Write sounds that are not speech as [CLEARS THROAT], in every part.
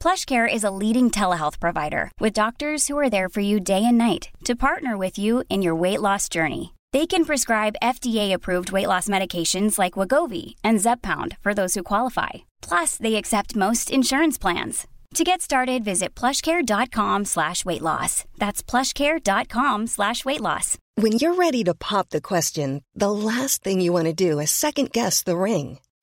PlushCare is a leading telehealth provider with doctors who are there for you day and night to partner with you in your weight loss journey. They can prescribe FDA-approved weight loss medications like Wagovi and Zepbound for those who qualify. Plus, they accept most insurance plans. To get started, visit plushcare.com slash weight loss. That's plushcare.com slash weight loss. When you're ready to pop the question, the last thing you want to do is second guess the ring.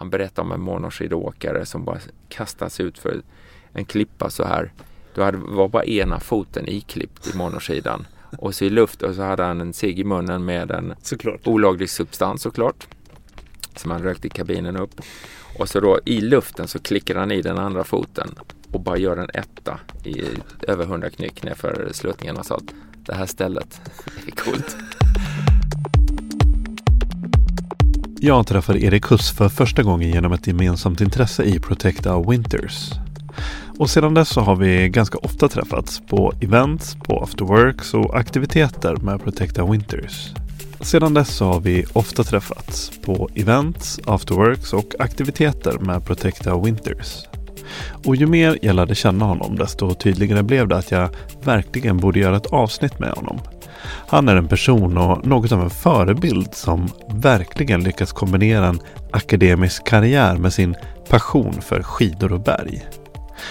Han berättar om en monoskidåkare som bara kastas ut för en klippa så här. Då hade, var bara ena foten iklippt i monoskidan. Och så i luft och så hade han en cigg i munnen med en Såklart. olaglig substans såklart. Som han rökte i kabinen upp. Och så då i luften så klickar han i den andra foten och bara gör en etta i över 100 knyck nerför sluttningen och sa att det här stället [LAUGHS] är coolt. Jag träffade Erik Huss för första gången genom ett gemensamt intresse i Protect Our Winters. Och sedan dess så har vi ganska ofta träffats på events, på afterworks och aktiviteter med Protect Our Winters. Sedan dess så har vi ofta träffats på events, afterworks och aktiviteter med Protect Our Winters. Och ju mer jag lärde känna honom desto tydligare blev det att jag verkligen borde göra ett avsnitt med honom. Han är en person och något av en förebild som verkligen lyckats kombinera en akademisk karriär med sin passion för skidor och berg.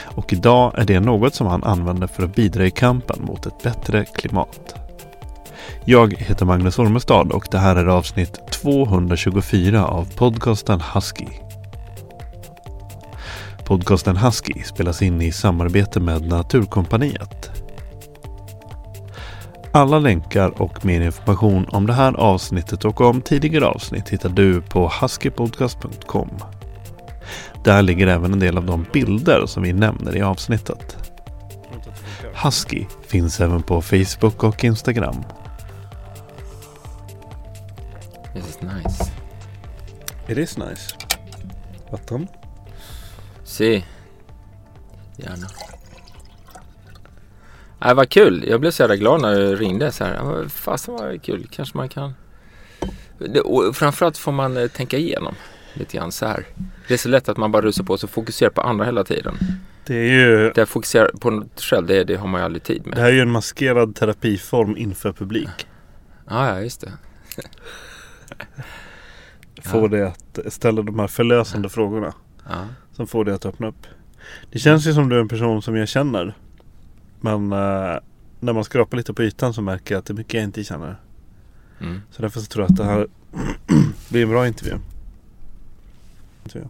Och idag är det något som han använder för att bidra i kampen mot ett bättre klimat. Jag heter Magnus Ormestad och det här är avsnitt 224 av podcasten Husky. Podcasten Husky spelas in i samarbete med Naturkompaniet. Alla länkar och mer information om det här avsnittet och om tidigare avsnitt hittar du på huskypodcast.com. Där ligger även en del av de bilder som vi nämner i avsnittet. Husky finns även på Facebook och Instagram. This is nice. It is nice. Vatten? Se. Gärna. Nej, vad kul. Jag blev så jävla glad när du ringde. Så här. Ja, Fasen vad kul. Kanske man kan... Det, och framförallt får man eh, tänka igenom lite grann så här. Det är så lätt att man bara rusar på och så fokuserar på andra hela tiden. Det är ju Det fokusera på något själv, det, det har man ju aldrig tid det med. här är ju en maskerad terapiform inför publik. Ja, ja, just det. [LAUGHS] Få det att ställa de här förlösande frågorna. Ja. Som får det att öppna upp. Det känns ju som du är en person som jag känner. Men eh, när man skrapar lite på ytan så märker jag att det är mycket jag inte känner. Mm. Så därför så tror jag att det här [CLEARS THROAT] blir en bra intervju. intervju.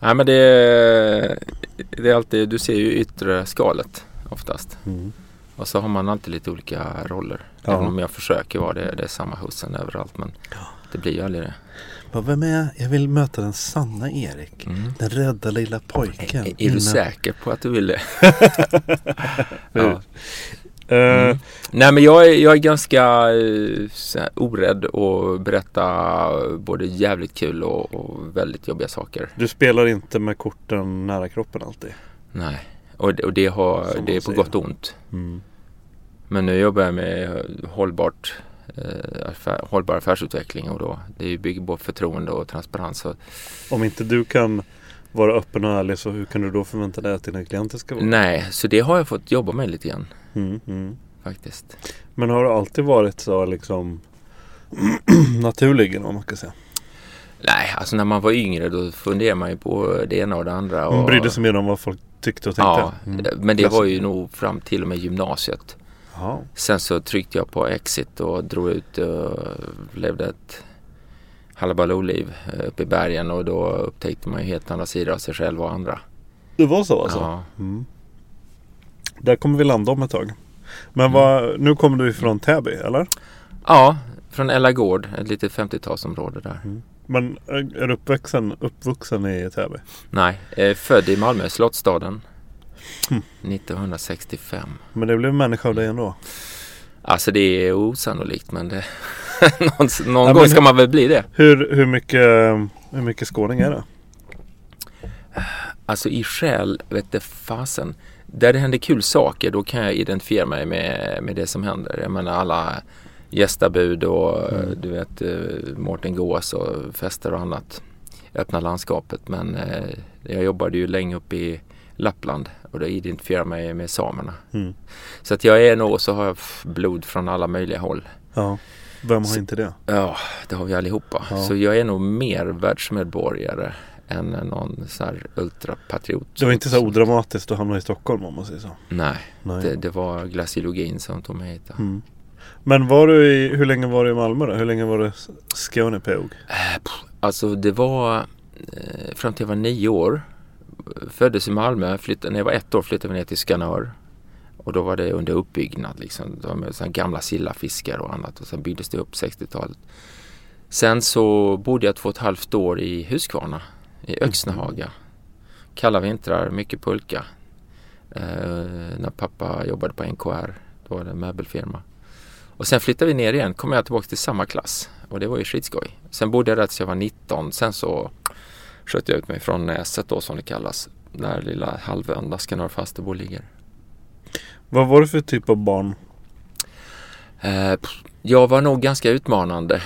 Nej, men det, det är alltid, du ser ju yttre skalet oftast. Mm. Och så har man alltid lite olika roller. Ja. Även om jag försöker vara det, det är samma hussen överallt. Men det blir ju aldrig det. Bara, vem är jag? Jag vill möta den sanna Erik. Mm. Den rädda lilla pojken. Är, är du innan- säker på att du vill det? [LAUGHS] ja. Eh, Mm. Nej men jag är, jag är ganska eh, här, orädd och berätta både jävligt kul och, och väldigt jobbiga saker. Du spelar inte med korten nära kroppen alltid. Nej, och, det- och det, har, Som det är på säger. gott och ont. Mm. Men nu jobbar jag med hållbart, affär, hållbar affärsutveckling och då det bygger på förtroende och transparens. Så, Om inte du kan vara öppen och ärlig så hur kan du då förvänta dig att dina klienter ska vara? nej, så det har jag fått jobba med lite grann Mm, mm. faktiskt. Men har du alltid varit så liksom naturlig eller vad man kan säga? Nej, alltså när man var yngre då funderade man ju på det ena och det andra. Man Och, brydde sig mer om vad folk tyckte och tänkte? Ja, Mm. men det var ju nog fram till och med gymnasiet. Sen så tryckte jag på exit och drog ut och levde ett halabaloo-liv eh, uppe i bergen och då upptäckte man ju helt andra sidor av sig själv och andra. Det var så alltså? Ja. Mm. Där kommer vi landa om ett tag. Men Mm. vad, nu kommer du ifrån Täby eller? ja, från Ella Gård, ett litet 50-talsområde där. Men är är du uppvuxen, uppvuxen i Täby? Nej, eh, född i Malmö, Slottsstaden. Mm. 1965. Men det blev människa av dig ändå? Alltså det är osannolikt men det, någon, [LAUGHS] någon Ja, gång ska man väl bli det. Hur, hur, mycket, hur mycket skåning är det? Alltså i själ, vet det fasen. Där det händer kul saker då kan jag identifiera mig med, med det som händer. Jag menar alla gästabud och Mm. du vet eh, Mårten Gås och fester och annat. Öppna landskapet men eh, jag jobbade ju länge upp i Lappland och då identifierar jag mig med samerna. Mm. Så att jag är nog så har jag blod från alla möjliga håll. Ja. Vem har inte det? Ja, det har vi allihopa. Ja. Så jag är nog mer världsmedborgare än någon så här ultrapatriot. Det var inte så odramatiskt att hamna i Stockholm om man säger så. Nej, Nej. det, det var glaciologin som tog mig hit. Mm. Men var du i, hur länge var du i Malmö då? Hur länge var du Skånepåg? Alltså det var eh, fram till jag var nio år. Föddes i Malmö, flyttade, när jag var ett år flyttade vi ner till Skanör. Och då var det under uppbyggnad liksom. Såna gamla sillafiskar och annat. Och sen byggdes det upp 60-talet. Sen så bodde jag två och ett halvt år i Huskvarna. I Öxnehaga. Kalla vintrar, mycket pulka. Eh, när pappa jobbade på NKR. Då var det en möbelfirma. Och sen flyttade vi ner igen, kom jag tillbaka till samma klass. Och det var ju skitskoj. Sen bodde jag där tills jag var 19. Sen så sköt jag ut mig från Näset då som det kallas. Där lilla halvön där Skanör Falsterbo ligger. Vad var du för typ av barn? Eh, jag var nog ganska utmanande.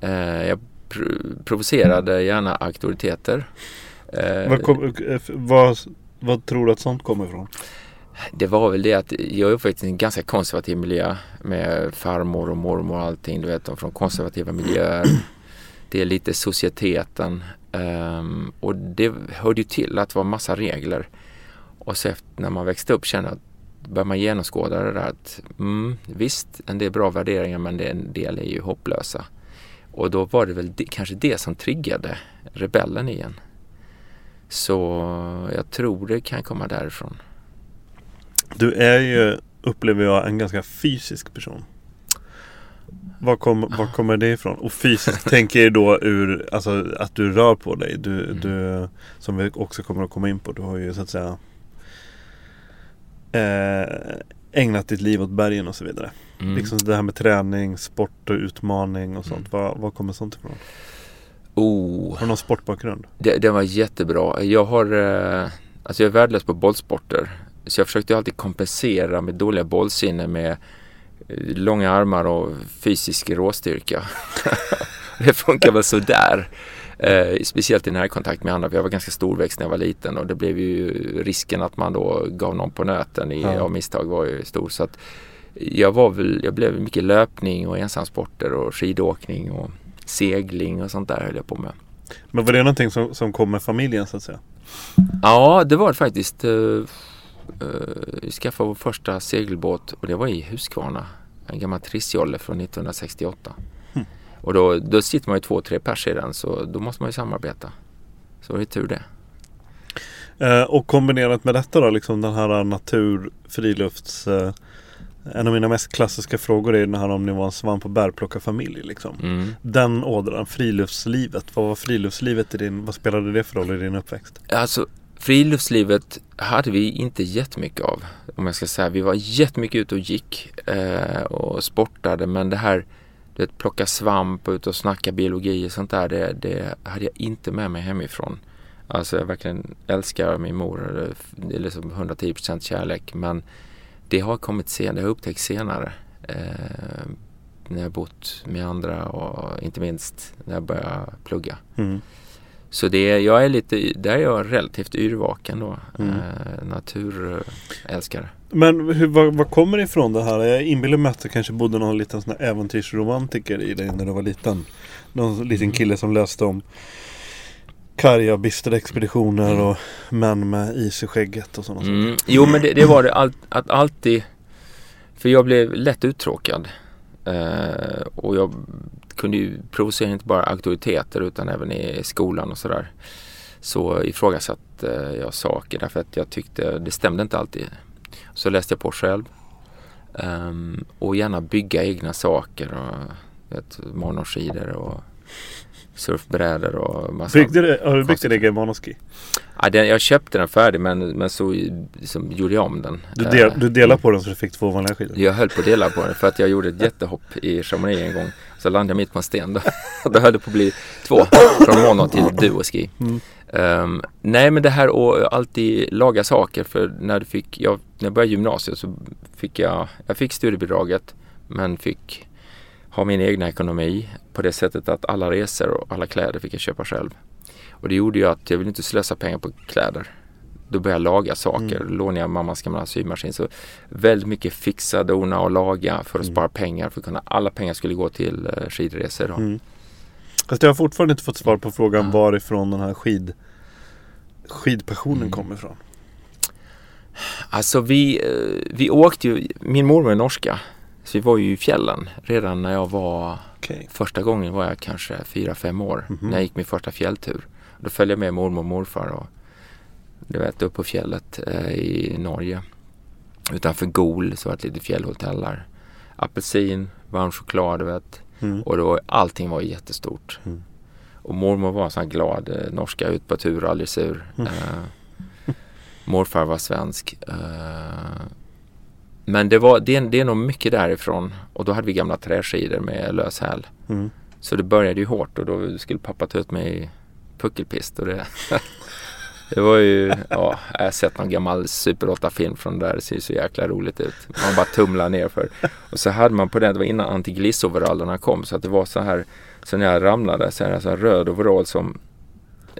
Eh, jag pr- provocerade gärna auktoriteter. Eh, Vad, kom, eh, vad, vad tror du att sånt kommer ifrån? Det var väl det att jag är uppväxt i en ganska konservativ miljö med farmor och mormor och allting. Du vet, de från konservativa miljöer. Det är lite societeten. Um, och det hörde ju till att det var massa regler. Och så efter, när man växte upp kände jag att började man genomskåda det där att mm, visst, en del bra värderingar men det, en del är ju hopplösa. Och då var det väl det, kanske det som triggade rebellen igen. Så jag tror det kan komma därifrån. Du är ju, upplever jag, en ganska fysisk person. Var, kom, var kommer det ifrån? Och fysiskt tänker jag då ur, alltså att du rör på dig. Du, Mm. du, som vi också kommer att komma in på, du har ju så att säga eh, ägnat ditt liv åt bergen och så vidare. Mm. Liksom det här med träning, sport och utmaning och sånt. Mm. Var, var kommer sånt ifrån? Oh, Har du någon sportbakgrund? det, det var jättebra. Jag har, eh, alltså jag är värdelös på bollsporter. Så jag försökte alltid kompensera mitt dåliga bollsinne med långa armar och fysisk råstyrka. [LAUGHS] det funkar väl sådär. Eh, speciellt i närkontakt med andra. För jag var ganska storväxt när jag var liten och det blev ju risken att man då gav någon på nöten i, Ja. av misstag var ju stor. Så att jag var väl, jag blev mycket löpning och ensamsporter och skidåkning och segling och sånt där höll jag på med. Men var det någonting som, som kom med familjen så att säga? Ja, det var det faktiskt. Uh, skaffade vår första segelbåt och det var i Huskvarna. En gammal trissjolle från 1968. Hmm. Och då, då sitter man ju två, tre pers i den så då måste man ju samarbeta. Så det är tur det. Eh, och kombinerat med detta då, liksom den här natur, frilufts... Eh, en av mina mest klassiska frågor är den här om ni var en svamp och bärplockarfamilj liksom. Mm. Den ådran, friluftslivet. Vad var friluftslivet i din, vad spelade det för roll i din uppväxt? Alltså friluftslivet hade vi inte jättemycket av. Om jag ska säga. Vi var jättemycket ute och gick eh, och sportade men det här du vet, plocka svamp och ut och snacka biologi och sånt där det, det hade jag inte med mig hemifrån. Alltså jag verkligen älskar min mor. Det är liksom 110% kärlek men det har kommit senare, det har jag upptäckt senare. Eh, när jag bott med andra och inte minst när jag började plugga. Mm. Så det är, jag är lite, där är jag relativt yrvaken då. Mm. Eh, naturälskare. Men hur, vad, vad kommer det ifrån det här? Jag inbillar mig att det kanske bodde någon liten sån här äventyrsromantiker i dig när du var liten. Någon liten kille som läste om karga, bistra expeditioner och män med is i skägget och sådana saker. Mm. Jo men det, det var det all, att alltid För jag blev lätt uttråkad. Eh, och jag kunde ju provocera inte bara auktoriteter utan även i skolan och sådär. Så ifrågasatte jag saker därför att jag tyckte det stämde inte alltid. Så läste jag på själv. Eh, och gärna bygga egna saker. Och, vet, monoskidor och surfbrädor och massa. Byggde du, har du byggt din egen monoski? Ja, den, jag köpte den färdig men, men så liksom, gjorde jag om den. Du, del, uh, du delade på den så du fick två vanliga skidor? Jag höll på att dela på den för att jag gjorde ett jättehopp i Chamonix en gång. Så landade jag mitt på en sten. Då, [LAUGHS] då höll det på att bli två. Från mono till duoski. Mm. Um, nej men det här att alltid laga saker för när du fick, jag, när jag började gymnasiet så fick jag, jag fick studiebidraget men fick ha min egna ekonomi på det sättet att alla resor och alla kläder fick jag köpa själv. Och det gjorde ju att jag ville inte slösa pengar på kläder. Då började jag laga saker, mm. lånade jag mammas gamla symaskin. Så väldigt mycket fixa, dona och laga för att mm. spara pengar. För att kunna, alla pengar skulle gå till uh, skidresor. Då. Mm. Fast jag har fortfarande inte fått svar på frågan ja. varifrån den här skid, skidpassionen mm. kommer ifrån. Alltså vi, eh, vi åkte ju, min mormor är norska. Så vi var ju i fjällen redan när jag var, okay. första gången var jag kanske fyra fem år. Mm -hmm. När jag gick min första fjälltur. Då följde jag med mormor och morfar och du vet upp på fjället eh, i Norge. Utanför Gol så var det lite fjällhotell där. Apelsin, varm choklad du vet. Mm. Och då, allting var jättestort. Mm. Och mormor var en sån här glad eh, norska ut på tur, aldrig sur. Mm. Eh, morfar var svensk. Eh, men det, var, det, det är nog mycket därifrån. Och då hade vi gamla träskidor med lös häl. Mm. Så det började ju hårt och då skulle pappa ta ut mig i puckelpist. Och det, [LAUGHS] det var ju, ja, jag har sett någon gammal Super 8-film från där. Det ser så jäkla roligt ut. Man bara tumlar ner för. Och så hade man på den, det var innan antigliss-overallerna kom. Så att det var så här, så när jag ramlade så här, så här röd overall som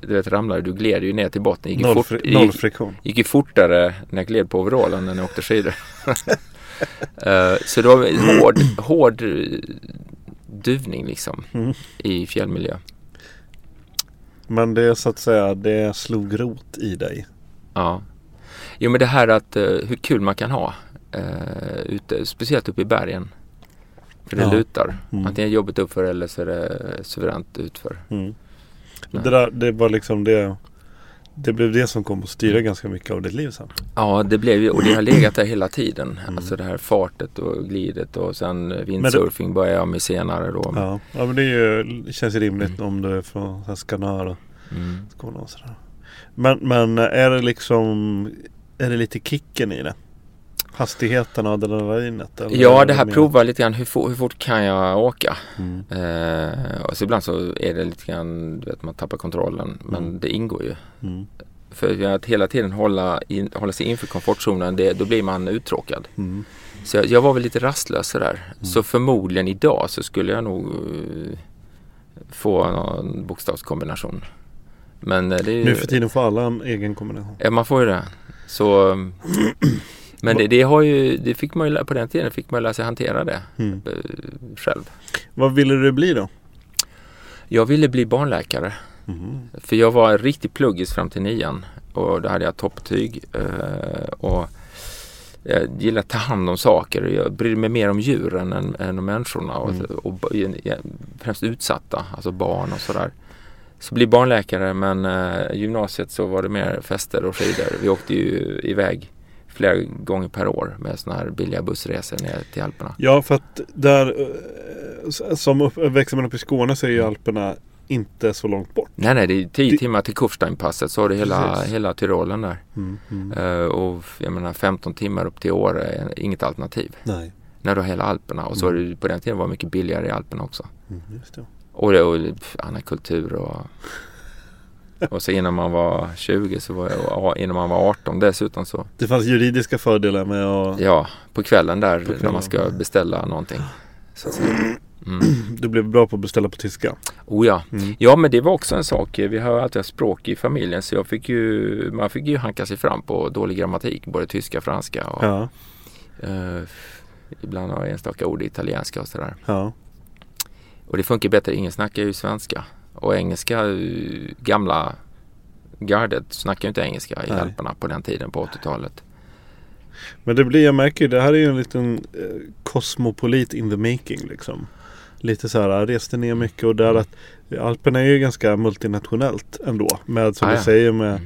du vet ramlade, du gled ju ner till botten. Gick noll, fort, noll friktion. Gick, ju fortare när jag gled på overallen än när jag åkte skidor. uh, [LAUGHS] så det var hård, hård duvning liksom mm. i fjällmiljö. Men det är så att säga, det slog rot i dig. Ja. Jo men det här att uh, hur kul man kan ha uh, ute, speciellt uppe i bergen. För det ja. lutar. Mm. Antingen är jobbet uppför eller så är det suveränt utför. Mm. Det, där, det var liksom det det blev det som kom att styra mm. ganska mycket av ditt liv sen. Ja, det blev ju och det har legat där hela tiden. Mm. Alltså det här fartet och glidet och sen windsurfing det, började jag med senare då. Ja, ja men det, ju, det känns ju rimligt mm. om du är från Skanör och mm. Skåne och sådär. Men, men är det liksom Är det lite kicken i det? Hastigheten och adrenalinet? Eller ja, det här provar lite grann hur, for, hur fort kan jag åka? Mm. Eh, och så ibland så är det lite grann, du vet man tappar kontrollen. Men mm. det ingår ju. Mm. För att hela tiden hålla, in, hålla sig inför komfortzonen, det, då blir man uttråkad. Mm. Så jag, jag, var väl lite rastlös sådär. Mm. Så förmodligen idag så skulle jag nog uh, få någon bokstavskombination. Men uh, det är ju, Nu för tiden får alla en egen kombination. Ja, man får ju det. Så [CLEARS THROAT] Men det, det, har ju, det fick man ju, på den tiden fick man lära sig hantera det mm. Eh, själv. Vad ville du bli då? Jag ville bli barnläkare. Mm. För jag var en riktig pluggis fram till nian. Och då hade jag topptyg. Eh, och jag gillar att ta hand om saker. Jag bryr mig mer om djuren än, än om människorna. Och, mm. och, och främst utsatta, alltså barn och sådär. Så bli barnläkare men eh, gymnasiet så var det mer fester och skidor. Vi åkte ju iväg flera gånger per år med sådana här billiga bussresor ner till Alperna. Ja, för att där eh, som växer man upp i Skåne så är ju mm. Alperna inte så långt bort. Nej, nej, det är tio det... timmar till Kufsteinpasset så har du hela, hela Tyrolen där. Mm, mm. Uh, och jag menar 15 timmar upp till Åre är inget alternativ. Nej. När du har hela Alperna och så mm. det, på den tiden var det mycket billigare i Alperna också. Mm, just det. Och, det, och annan kultur och och så innan man var 20 så var jag, innan man var 18 dessutom så. Det fanns juridiska fördelar med att... Ja, på kvällen där på kvällen. när man ska beställa någonting. Så mm. Du blev bra på att beställa på tyska? Oh ja. Mm. Ja men det var också en sak. Vi har alltid haft språk i familjen så jag fick ju, man fick ju hanka sig fram på dålig grammatik. Både tyska, franska och ja. uh, ibland har jag enstaka ord i italienska och sådär. Ja. Och det funkar bättre. Ingen snackar ju svenska. Och engelska, gamla gardet snackade ju inte engelska i. Alperna på den tiden på 80-talet. Men det blir, jag märker det här är ju en liten eh, kosmopolit in the making liksom. Lite så här, reste ner mycket och där att Alperna är ju ganska multinationellt ändå. Med som Ah, du ja. säger med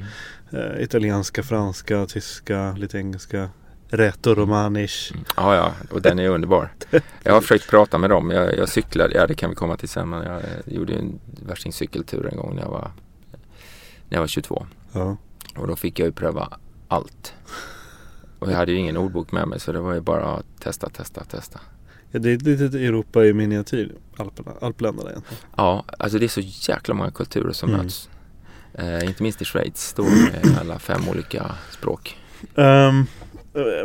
Mm. eh, italienska, franska, tyska, lite engelska. Rätt och romanisch. Ja, ja, och den är underbar. Jag har försökt prata med dem. Jag, jag cyklade, ja det kan vi komma till sen, men jag eh, gjorde en värstingcykeltur en gång när jag var, när jag var 22. Ja. Och då fick jag ju pröva allt. Och jag hade ju ingen ordbok med mig så det var ju bara att testa, testa, testa. Ja, det är ett litet Europa i miniatyr. Alperna, alpländerna egentligen. Ja, alltså det är så jäkla många kulturer som Mm. möts. Eh, inte minst i Schweiz då med alla fem olika språk. Eh,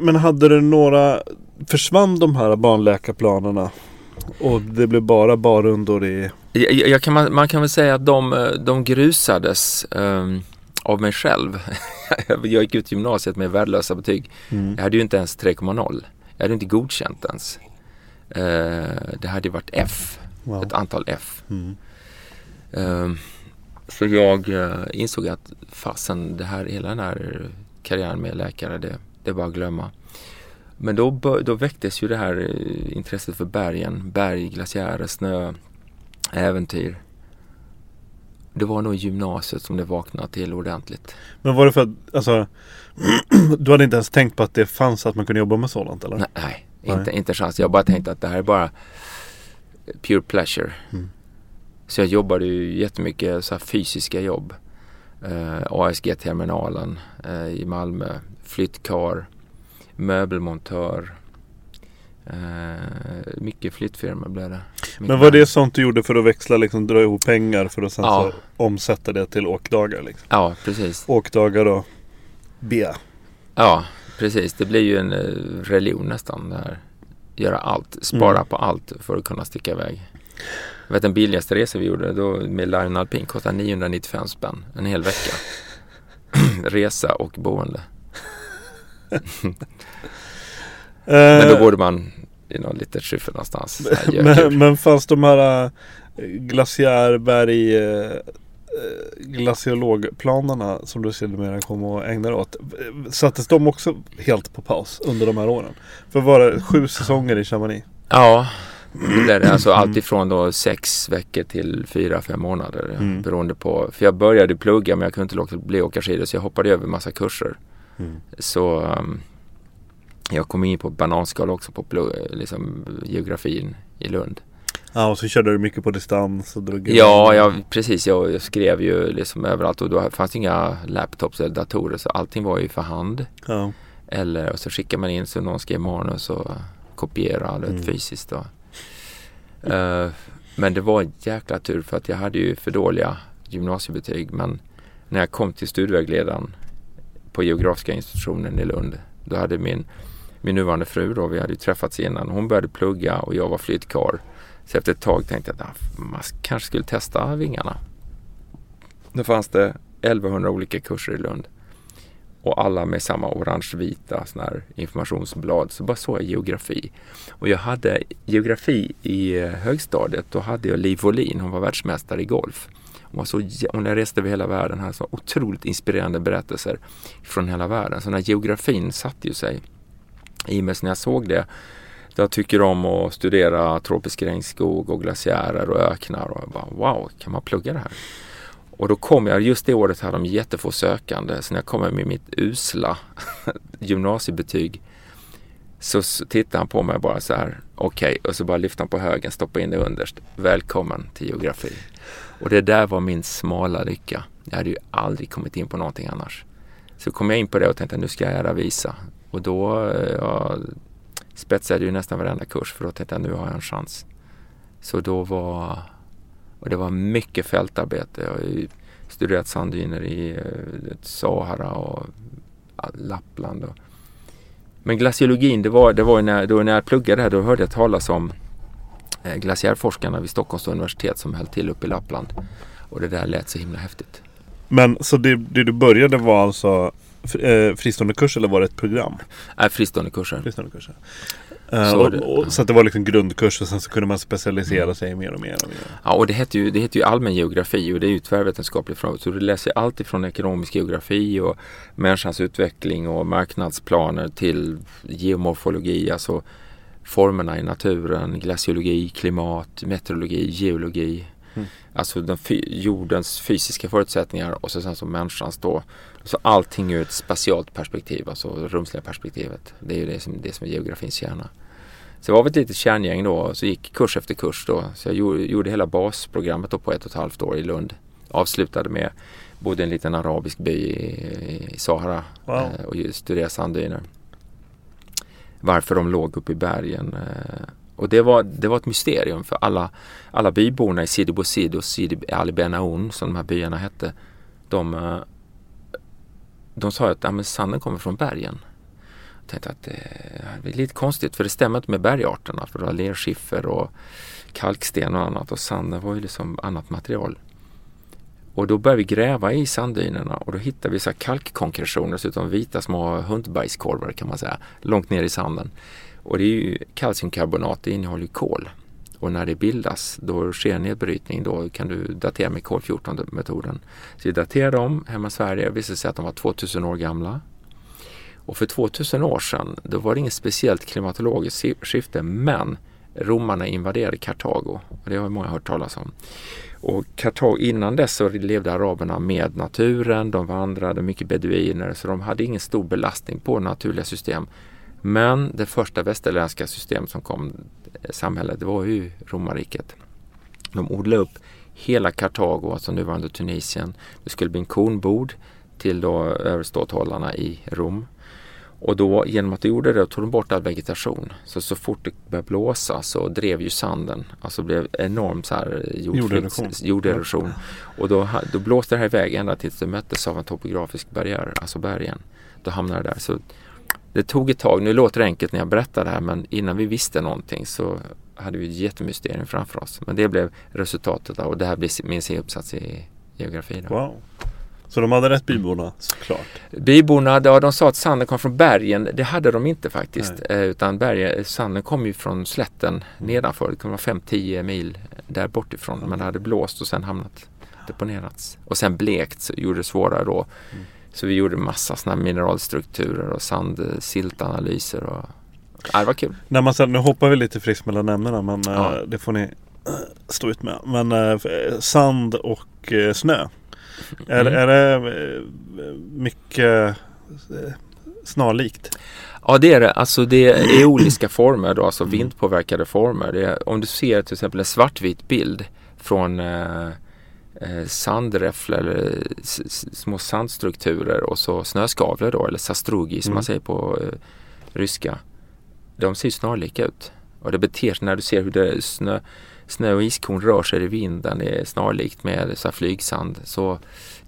men hade du några, försvann de här barnläkarplanerna? Och det blev bara barrundor i... Jag, jag, kan, man, man kan väl säga att de, eh, de grusades ehm, av mig själv. [LAUGHS] jag gick ut gymnasiet med värdelösa betyg. Mm. Jag hade ju inte ens 3,0. Jag hade inte godkänt ens. Eh, det hade varit F, Wow. ett antal F. Mm. Ehm, så jag eh, insåg att fasen, det här, hela den här karriären med läkare, det, det är bara att glömma. Men då, då väcktes ju det här eh, intresset för bergen, berg, glaciärer, snö, äventyr. Det var nog gymnasiet som det vaknade till ordentligt. Men var det för att, alltså, [CLEARS THROAT] du hade inte ens tänkt på att det fanns att man kunde jobba med sådant eller? Nej, nej, Nej. Inte, inte chans. Jag bara tänkte att det här är bara pure pleasure. Mm. Så jag jobbade ju jättemycket så här fysiska jobb. Eh, ASG-terminalen eh, i Malmö, flyttkar, möbelmontör. Eh, mycket flyttfirmor blev det. Mycket Men var det sånt du gjorde för att växla, liksom dra ihop pengar för att sen Ja. så omsätta det till åkdagar? Liksom? Ja, precis. Åkdagar och B. Ja, precis. Det blir ju en eh, religion nästan. Det här. Göra allt, spara Mm. på allt för att kunna sticka iväg. Jag vet den billigaste resan vi gjorde då med Lion Alpin kostade 995 spänn en hel vecka. [CLEARS THROAT] Resa och boende. Men då bodde man i något litet skyffel någonstans. [LAUGHS] Eh. men, men fanns de här äh, glaciärberg äh, glaciologplanerna som du sedermera kom att ägna dig åt. eh, Sattes de också helt på paus under de här åren? För var det sju säsonger i Chamonix? Ja, det blev det. Alltså allt ifrån då sex veckor till fyra, fem månader. Mm. Beroende på. För jag började plugga men jag kunde inte låta bli att åka skidor så jag hoppade över massa kurser. Mm. Så um, jag kom in på bananskal också på liksom, geografin i Lund. Ja och så körde du mycket på distans och drog Ja, jag, precis. Jag, jag skrev ju liksom överallt och då fanns inga laptops eller datorer så allting var ju för hand. Ja. Eller och så skickar man in så någon skrev manus och kopiera det Mm. fysiskt. Då. Eh, men det var en jäkla tur för att jag hade ju för dåliga gymnasiebetyg. Men när jag kom till studievägledaren på geografiska institutionen i Lund. Då hade min, min nuvarande fru då, vi hade ju träffats innan. Hon började plugga och jag var flyttkar. Så efter ett tag tänkte jag att man kanske skulle testa vingarna. Då fanns det 1100 olika kurser i Lund. Och alla med samma orange-vita här informationsblad. Så bara såg jag geografi. Och jag hade geografi i eh, högstadiet. Då hade jag Liv Wåhlin, hon var världsmästare i golf. Hon, var så, hon reste över hela världen, hade så otroligt inspirerande berättelser från hela världen. Så den här geografin satte ju sig i mig. Så när jag såg det, jag tycker om att studera tropisk regnskog och glaciärer och öknar. Och jag bara, wow, kan man plugga det här? Och då kom jag, just det året hade de jättefå sökande. Så när jag kommer med mitt usla [LAUGHS] gymnasiebetyg så tittar tittade han på mig bara så här, okej, och så bara lyfte han på högen, stoppade in det underst. Välkommen till geografi. Och det där var min smala lycka. Jag hade ju aldrig kommit in på någonting annars. Så kom jag in på det och tänkte nu ska jag göra visa. Och då eh, ja, jag spetsade ju nästan varenda kurs för då tänkte jag nu har jag en chans. Så då var, och det var mycket fältarbete. Jag har ju studerat sanddyner i eh, Sahara och Lappland. Och, men glaciologin, det var, det var ju när, då när jag pluggade här, då hörde jag talas om glaciärforskarna vid Stockholms universitet som höll till uppe i Lappland. Och det där lät så himla häftigt. Men så det, det du började var alltså eh, fristående kurs eller var det ett program? Äh, fristående kurser. Fristående kurser. Eh, Så och, det- och, så att det var liksom grundkurs och sen så kunde man specialisera sig mer och mer. Och mer. Ja, och det heter ju, det heter ju allmän geografi och det är ju tvärvetenskapligt. Så du läser allt ifrån ekonomisk geografi och människans utveckling och marknadsplaner till geomorfologi, alltså formerna i naturen, glaciologi, klimat, meteorologi, geologi. Mm. Alltså den jordens fysiska förutsättningar och så sen så människans då. Så allting ur ett spatialt perspektiv, alltså rumsliga perspektivet. Det är ju det som, det som är geografins kärna. Så var vi ett litet kärngäng då och så gick kurs efter kurs då. Så jag gjorde, gjorde hela basprogrammet då på ett och ett halvt år i Lund. Avslutade med, bodde i en liten arabisk by i, i Sahara Wow. eh, och studerade sanddyner. Varför de låg uppe i bergen. Eh, och det var, det var ett mysterium för alla, alla byborna i Sidi Bouzid och Sidi Ali Benaoun som de här byarna hette. De, eh, de sa att ja, men sanden kommer från bergen. Jag tänkte att det är lite konstigt för det stämmer inte med bergarterna för det var lerskiffer och kalksten och annat och sanden var ju liksom annat material. Och då började vi gräva i sanddynerna och då hittade vi så här kalkkonkretioner, dessutom vita små hundbajskorvar kan man säga, långt ner i sanden. Och det är ju kalciumkarbonat, det innehåller ju kol. Och när det bildas, då sker nedbrytning, då kan du datera med kol-14-metoden. Så vi daterade dem hemma i Sverige, det visade sig att de var 2000 år gamla. Och för 2000 år sedan, då var det inget speciellt klimatologiskt skifte, men romarna invaderade Kartago. Och det har många hört talas om. Och Kartago, innan dess så levde araberna med naturen, de vandrade, mycket beduiner, så de hade ingen stor belastning på naturliga system. Men det första västerländska system som kom, eh, samhället, det var ju romarriket. De odlade upp hela Kartago, alltså nuvarande Tunisien. Det skulle bli en kornbod till då överståthållarna i Rom. Och då genom att de gjorde det tog de bort all vegetation. Så så fort det började blåsa så drev ju sanden, alltså det blev enorm så här Jorderosion. jorderosion. Och då, då blåste det här iväg ända tills det möttes av en topografisk barriär, alltså bergen. Då hamnade det där. Så det tog ett tag, nu låter det enkelt när jag berättar det här men innan vi visste någonting så hade vi ett jättemysterium framför oss. Men det blev resultatet av, och det här blir min C-uppsats i geografi. Då. Wow. Så de hade rätt byborna såklart. Byborna, ja, de sa att sanden kom från bergen. Det hade de inte faktiskt. Eh, utan bergen, sanden kom ju från slätten nedanför. Det kunde vara 5-10 mil där bortifrån. Men det hade blåst och sen hamnat deponerats. Och sen blekt så gjorde det svårare då. Så vi gjorde massa sådana mineralstrukturer och sandsiltanalyser. Och... Ja, det var kul. När man sen, nu hoppar vi lite friskt mellan ämnena men Ja. eh, det får ni stå ut med. Men eh, sand och snö. Är, Mm. är det eh, mycket eh, snarlikt? Ja det är det. Alltså det är eoliska former då, alltså vindpåverkade former. Är, om du ser till exempel en svartvit bild från eh, eh, sandräfflor eller små sandstrukturer och så snöskavlor då eller sastrugi som Mm. man säger på eh, ryska. De ser snarlika ut. Och det beter sig när du ser hur det snö, snö och iskorn rör sig i vinden. Det är snarlikt med så flygsand. Så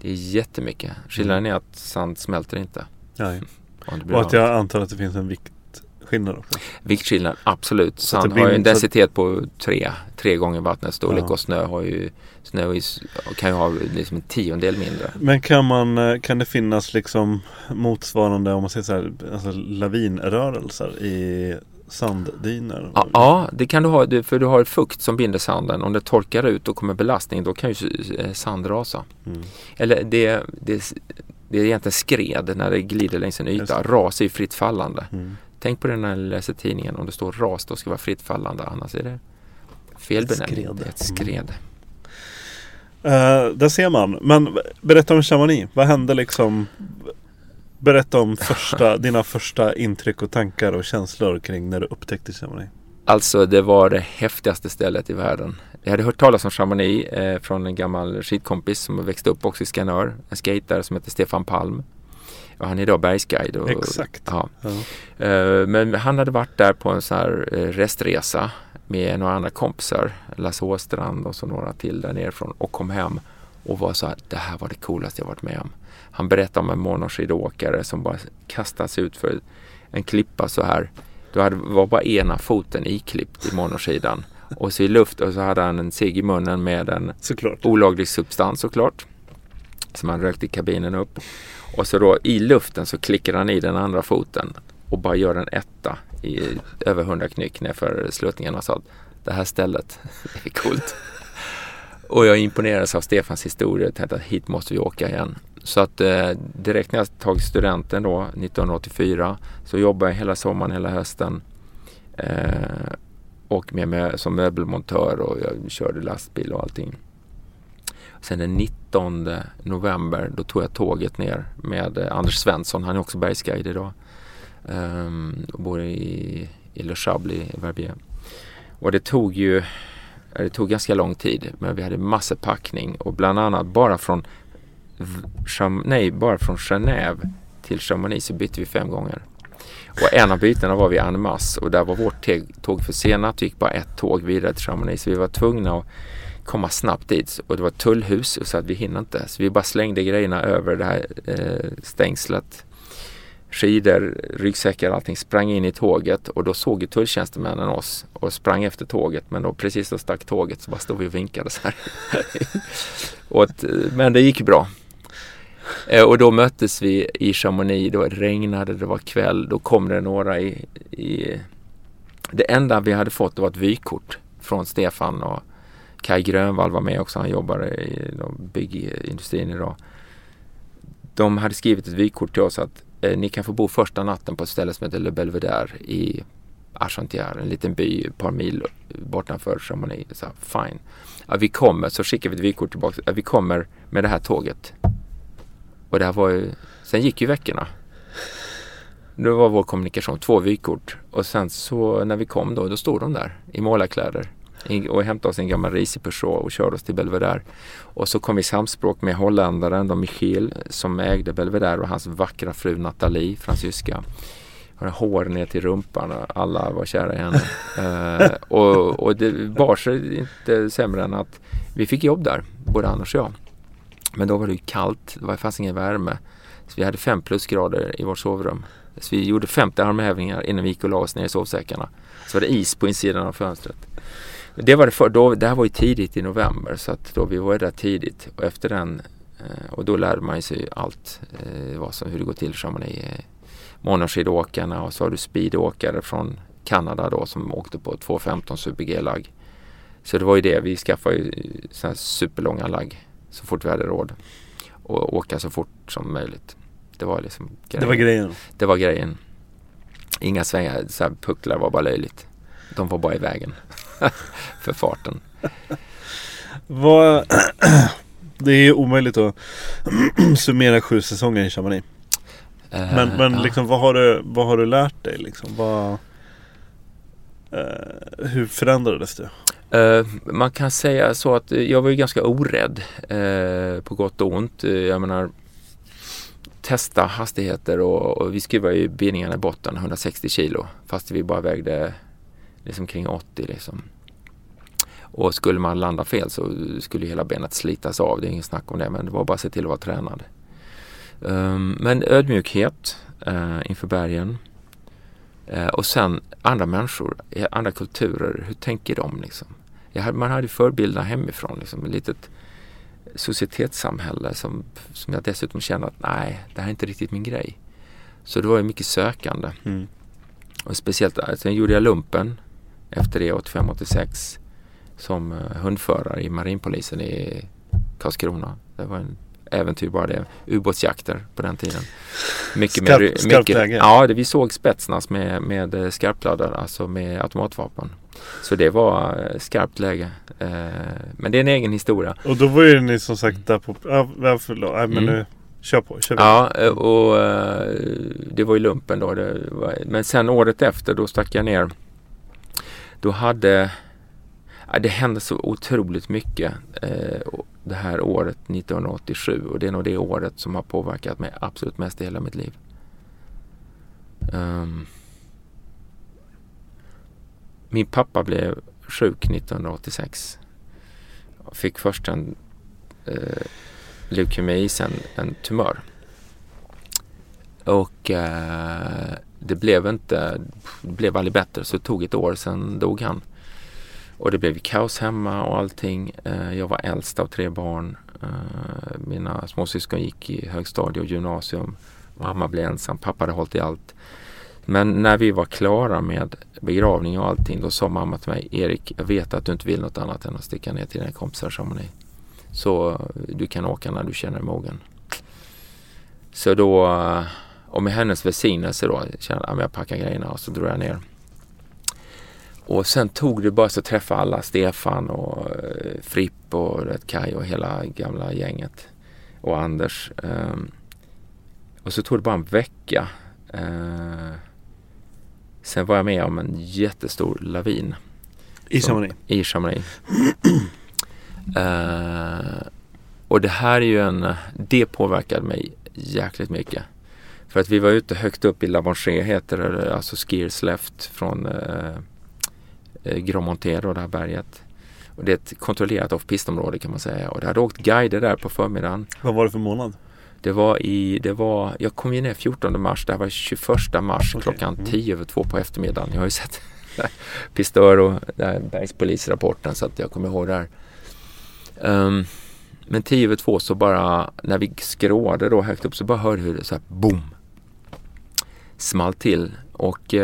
det är jättemycket. Skillnaden är att sand smälter inte. Nej. [LAUGHS] Och att jag antar att det finns en viktskillnad också. Viktskillnad, absolut. Så Sand har ju en densitet på tre, tre gånger vattnets storlek Ja. och snö har ju snö och is, kan ju ha liksom en tiondel mindre. Men kan, man, eh, kan det finnas liksom motsvarande om man säger så här, alltså lavinrörelser i sanddyner? Ja, det kan du ha, för du har fukt som binder sanden. Om det torkar ut och kommer belastning då kan ju eh, sand rasa. Mm. Eller det, det, det är egentligen skred när det glider längs en yta. Ras är ju fritt fallande. Mm. Tänk på det när du läser tidningen. Om det står ras då ska det vara fritt fallande. Annars är det fel benämning. skred. Det är ett skred. Eh, där ser man. Men berätta om Chamonix. Vad hände liksom? Berätta om första, [LAUGHS] dina första intryck och tankar och känslor kring när du upptäckte Chamonix. Alltså det var det häftigaste stället i världen. Jag hade hört talas om Chamonix eh, från en gammal skidkompis som växte upp också i Skanör. En skejtare som heter Stefan Palm. Och han är idag bergsguide. Och, Exakt. Ja. Ja. Eh, men han hade varit där på en sån här eh, restresa med några andra kompisar. Lasse Åstrand och så några till där nerifrån och kom hem och var så här, det här var det coolaste jag varit med om. Han berättade om en monoskidåkare som bara kastade sig ut för en klippa så här. Då hade, var bara ena foten iklippt i monoskidan. Och så i luft och så hade han en cigg i munnen med en Såklart. olaglig substans såklart. Som han rökte i kabinen upp. Och så då i luften så klickar han i den andra foten och bara gör en etta i över 100 knyck nerför sluttningen och sa att det här stället [LAUGHS] är coolt. Och jag imponerades av Stefans historia och tänkte att hit måste vi åka igen. Så att eh, direkt när jag tagit studenten då 1984 så jobbade jag hela sommaren, hela hösten. Eh, och med mig som möbelmontör och jag körde lastbil och allting. Sen den 19 november då tog jag tåget ner med eh, Anders Svensson, han är också bergsguide idag. Um, och bor i, i Le Chablis, i Verbier. Och det tog ju det tog ganska lång tid men vi hade massor packning och bland annat bara från nej, bara från Genève till Chamonix så bytte vi fem gånger. Och en av bytena var vid Annemasse och där var vårt tåg försenat. Det gick bara ett tåg vidare till Chamonix så vi var tvungna att komma snabbt dit och det var tullhus så att vi hinner inte. Så vi bara slängde grejerna över det här eh, stängslet. Skidor, ryggsäckar, allting sprang in i tåget och då såg ju tulltjänstemännen oss och sprang efter tåget men då precis då stack tåget så bara stod vi och vinkade så här. [LAUGHS] och eh, men det gick bra. Eh, och då möttes vi i Chamonix, då regnade, det var kväll, då kom det några i, i det enda vi hade fått var ett vykort från Stefan och Kai Grönvall var med också, han jobbar i byggindustrin idag. De hade skrivit ett vykort till oss att eh, ni kan få bo första natten på ett ställe som heter Le Belvedere i Argentière, en liten by ett par mil bortanför Chamonix. Så, fine. Ja, vi kommer, så skickar vi ett vykort tillbaka. Ja, vi kommer med det här tåget. Och det här var ju, sen gick ju veckorna. Det var vår kommunikation, två vykort. Och sen så när vi kom då, då stod de där i målarkläder och hämtade oss en gammal risig Peugeot och körde oss till Belvedere. Och så kom vi i samspråk med holländaren då Michiel som ägde Belvedere och hans vackra fru Nathalie, fransyska. Hon hade hår ner till rumpan och alla var kära i henne. uh, [LAUGHS] och, och det bar sig inte sämre än att vi fick jobb där, både Anders och jag. Men då var det ju kallt, det fanns ingen värme. Så vi hade fem plusgrader i vårt sovrum. Så vi gjorde 50 armhävningar innan vi gick och la oss ner i sovsäckarna. Så var det is på insidan av fönstret. Det var det för, då, det här var ju tidigt i november så att då vi var där tidigt och efter den eh, och då lärde man sig allt eh, vad som, hur det går till så man är eh, månadsskidåkarna och så har du speedåkare från Kanada då som åkte på 2.15 Super G-lagg. Så det var ju det, vi skaffade ju sådana här superlånga lagg så fort vi hade råd och åka så fort som möjligt. Det var liksom grejen. Det var grejen? Det var grejen. Inga svängar, så pucklar var bara löjligt. De var bara i vägen [LAUGHS] för farten. Vad, [CLEARS THROAT] det är omöjligt att [CLEARS THROAT] summera sju säsonger i Chamonix. Uh, men men ja. liksom, vad, har du, vad har du lärt dig? Liksom? Vad, uh, hur förändrades du? Uh, man kan säga så att eh, jag var ju ganska orädd eh, på gott och ont. Jag menar testa hastigheter och, och vi skruvade ju bindningarna i botten 160 kilo fast vi bara vägde liksom kring 80 liksom. Och skulle man landa fel så skulle hela benet slitas av. Det är inget snack om det men det var bara att se till att vara tränad. Um, men ödmjukhet inför bergen. Och sen andra människor, andra kulturer. Hur tänker de liksom? Hade, man hade förebilder hemifrån. Liksom, ett litet societetssamhälle som, som jag dessutom kände att nej, det här är inte riktigt min grej. Så det var ju mycket sökande. Mm. Och speciellt, sen gjorde jag lumpen efter det 85-86 som eh, hundförare i marinpolisen i Karlskrona. Det var en äventyr bara det. Ubåtsjakter på den tiden. Mycket Skarp, mer, skarpt läge? Ja, det, vi såg Spetsnaz med, med eh, skarpladdare, alltså med automatvapen. Så det var eh, skarpt läge. Eh, men det är en egen historia. Och då var ju ni som sagt där på... Ja, förlåt. Nej, men mm. nu, kör på. Kör på. Ja, och det var ju lumpen då. Var, men sen året efter då stack jag ner då hade det hände så otroligt mycket eh, det här året 1987 och det är nog det året som har påverkat mig absolut mest i hela mitt liv. Um, min pappa blev sjuk 1986. Fick först en eh, leukemi, sen en tumör. Och eh, det blev inte, det blev aldrig bättre så det tog ett år sen dog han. Och det blev kaos hemma och allting. Eh, jag var äldst av tre barn. Eh, mina småsyskon gick i högstadie och gymnasium. Mamma blev ensam, pappa hade hållit i allt. Men när vi var klara med begravning och allting då sa mamma till mig Erik, jag vet att du inte vill något annat än att sticka ner till dina kompisar som ni. Så du kan åka när du känner dig mogen. Så då, och med hennes välsignelse då, kände jag packade jag packar grejerna och så drog jag ner. Och sen tog det bara så att träffa alla, Stefan och eh, Fripp och Kaj och hela gamla gänget. Och Anders. Ehm, och så tog det bara en vecka. Eh, Sen var jag med om en jättestor lavin. I Chamonix? I Chamonix. uh, [CLEARS THROAT] och det här är ju en, det påverkade mig jäkligt mycket. För att vi var ute högt upp i La heter det, alltså Skiers Left från uh, eh, Grand Montero, det här berget. Och det är ett kontrollerat off-pistområde kan man säga. Och det hade åkt guider där på förmiddagen. Vad var det för månad? Det var i, det var, jag kom ju ner 14 mars, det här var 21 mars okay. klockan mm. 10 över 2 på eftermiddagen. Jag har ju sett [LAUGHS] Pistör och bergspolisrapporten så att jag kommer ihåg det här. Um, men 10 över 2 så bara, när vi skråade då högt upp så bara hörde hur det så här boom small till. Och uh,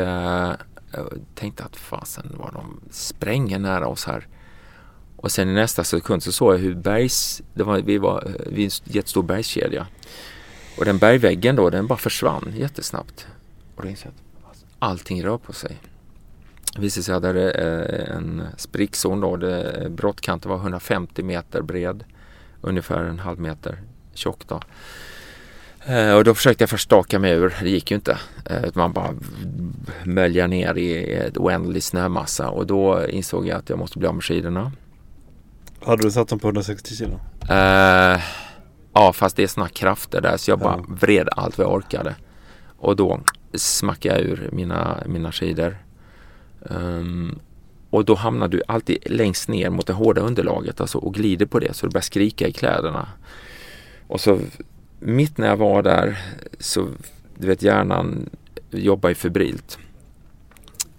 jag tänkte att fasen var de spränger nära oss här. Och sen i nästa sekund så såg jag hur bergs, det var, vi var vid en jättestor bergskedja. Och den bergväggen då, den bara försvann jättesnabbt. Och då insåg jag att allting rör på sig. Det visade sig att det hade eh, en sprickzon då. Det, brottkanten var 150 meter bred. Ungefär en halv meter tjock då. Eh, och då försökte jag först staka mig ur. Det gick ju inte. Eh, man bara möljer ner i ett oändlig snömassa och då insåg jag att jag måste bli av med skidorna. Hade du satt dem på 160 kilo? Uh, ja, fast det är sådana krafter där så jag bara vred allt vad jag orkade. Och då smackade jag ur mina, mina skidor. Um, och då hamnar du alltid längst ner mot det hårda underlaget alltså, och glider på det så du börjar skrika i kläderna. Och så mitt när jag var där så, du vet hjärnan jobbar ju febrilt.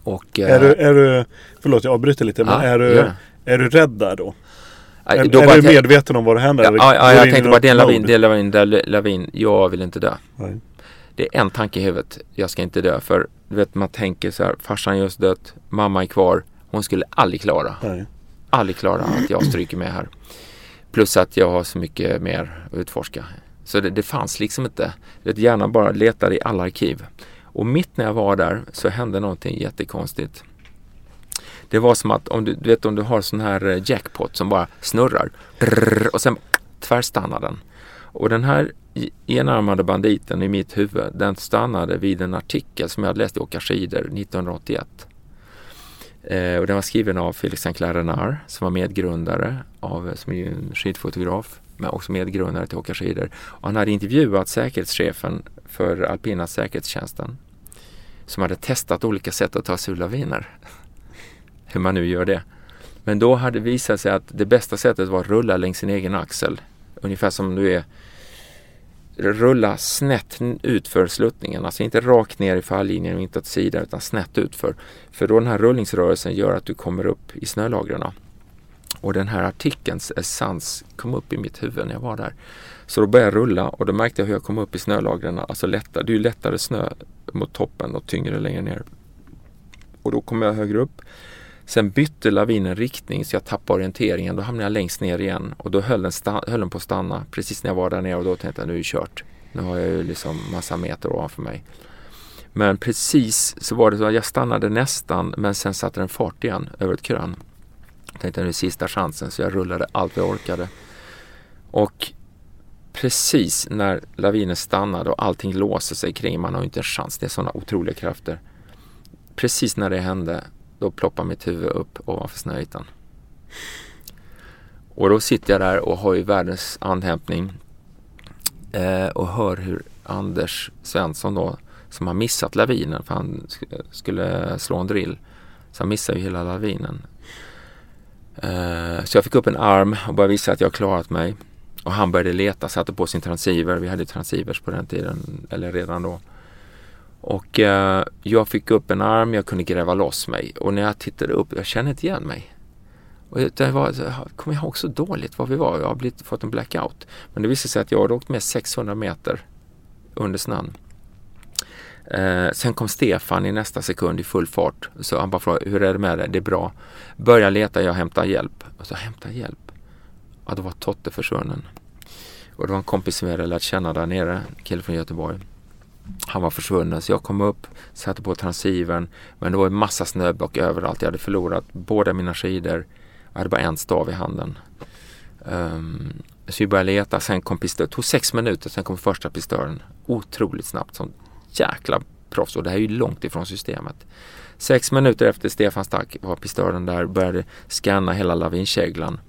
Och, är, du, är du, förlåt jag avbryter lite, men är, du, ja. är du rädd där då? Är, är du medveten om vad det händer? Ja, ja, ja jag tänkte bara det är en lavin, det är lavin, det är lavin, jag vill inte dö. Nej. Det är en tanke i huvudet, jag ska inte dö. För du vet man tänker så här, farsan just dött, mamma är kvar, hon skulle aldrig klara. Nej. Aldrig klara att jag stryker med här. Plus att jag har så mycket mer att utforska. Så det, det fanns liksom inte. Det hjärnan bara letade i alla arkiv. Och mitt när jag var där så hände någonting jättekonstigt. Det var som att om du, du vet om du har sån här eh, jackpot som bara snurrar och sen tvärstannar den. Och den här enarmade banditen i mitt huvud den stannade vid en artikel som jag hade läst i Åka skidor 1981. Eh, och den var skriven av Felix Sinclair Renard som var medgrundare av, eh, som är en skidfotograf men också medgrundare till Åka skidor. Och han hade intervjuat säkerhetschefen för alpina säkerhetstjänsten som hade testat olika sätt att ta sig ur laviner. Hur man nu gör det. Men då hade det visat sig att det bästa sättet var att rulla längs sin egen axel. Ungefär som du är rulla snett utför sluttningen, alltså inte rakt ner i falllinjen och inte åt sidan utan snett utför. För då den här rullningsrörelsen gör att du kommer upp i snölagren. Och den här artikelns essens kom upp i mitt huvud när jag var där. Så då började jag rulla och då märkte jag hur jag kom upp i snölagren. Alltså lättare, det är ju lättare snö mot toppen och tyngre längre ner. Och då kommer jag högre upp. Sen bytte lavinen riktning så jag tappade orienteringen. Då hamnade jag längst ner igen och då höll den, höll den på att stanna precis när jag var där nere och då tänkte jag nu är det kört. Nu har jag ju liksom massa meter ovanför mig. Men precis så var det så att jag stannade nästan men sen satte den fart igen över ett krön. Jag tänkte nu är sista chansen så jag rullade allt vad jag orkade. Och precis när lavinen stannade och allting låser sig kring, man har ju inte en chans, det är sådana otroliga krafter. Precis när det hände, då ploppar mitt huvud upp ovanför snöytan. Och då sitter jag där och har ju världens andhämtning eh, och hör hur Anders Svensson då, som har missat lavinen för han skulle slå en drill, så han missar ju hela lavinen. Eh, så jag fick upp en arm och började visa att jag klarat mig. Och han började leta, satte på sin transceiver. Vi hade transceivers på den tiden, eller redan då. Och eh, jag fick upp en arm, jag kunde gräva loss mig. Och när jag tittade upp, jag kände inte igen mig. Och det var, kommer jag ihåg så dåligt var vi var. Jag har blivit, fått en blackout. Men det visade sig att jag hade åkt med 600 meter under snön. Eh, sen kom Stefan i nästa sekund i full fart. Så han bara frågade, hur är det med dig? Det är bra. Börja leta, jag hämtar hjälp. Och så hämta hjälp? Ja, då var Totte försvunnen. Och det var en kompis som jag hade lärt känna där nere, en kille från Göteborg. Han var försvunnen så jag kom upp, satte på transivern men det var en massa snöblock överallt. Jag hade förlorat båda mina skidor. Jag hade bara en stav i handen. Um, så vi började leta, sen kom pistören. Det tog sex minuter, sen kom första pistören. Otroligt snabbt, som jäkla proffs. Och det här är ju långt ifrån systemet. Sex minuter efter Stefan stack var pistören där, började scanna hela lavinkäglan.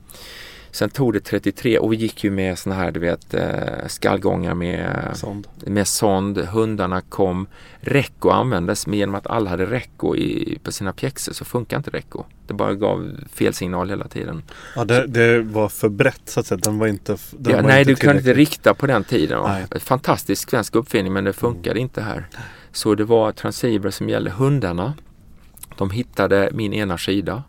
Sen tog det 33 och vi gick ju med såna här du vet eh, skallgångar med Sond. med sond. Hundarna kom. Recco användes men genom att alla hade Recco i, på sina pjäxor så funkar inte Recco. Det bara gav fel signal hela tiden. Ja, det, det var för brett så att säga. Den var inte den Ja, var nej, inte du kunde inte rikta på den tiden. Nej. Fantastisk svensk uppfinning men det funkade inte här. Så det var transceiver som gällde. Hundarna, de hittade min ena skida.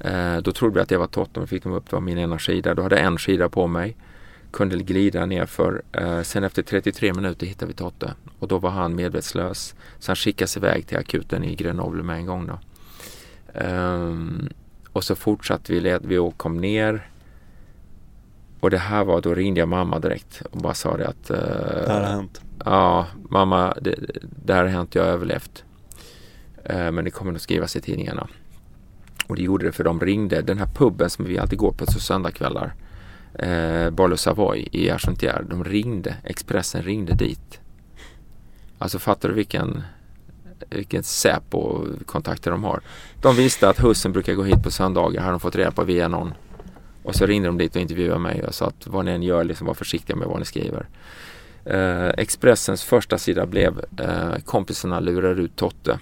Eh, då trodde vi att det var Totten och fick de upp det var min ena skida. Då hade jag en skida på mig. Kunde glida nerför. Eh, sen efter 33 minuter hittade vi Totte och då var han medvetslös. Så han skickades iväg till akuten i Grenoble med en gång då. Ehm, och så fortsatte vi, led, vi och kom ner. Och det här var, då ringde jag mamma direkt och bara sa det att eh, Det här har hänt. Ja, mamma, det, det här har hänt, jag har överlevt. Eh, men det kommer nog skrivas i tidningarna. Och det gjorde det för de ringde, den här puben som vi alltid går på så söndagkvällar, eh, Barlo Savoy i Argentière, de ringde, Expressen ringde dit. Alltså fattar du vilken, vilken Säpo-kontakter de har. De visste att hussen brukar gå hit på söndagar, har de fått reda på via någon. Och så ringde de dit och intervjuade mig och sa att vad ni än gör, liksom var försiktiga med vad ni skriver. Eh, Expressens första sida blev eh, kompisarna lurar ut Totte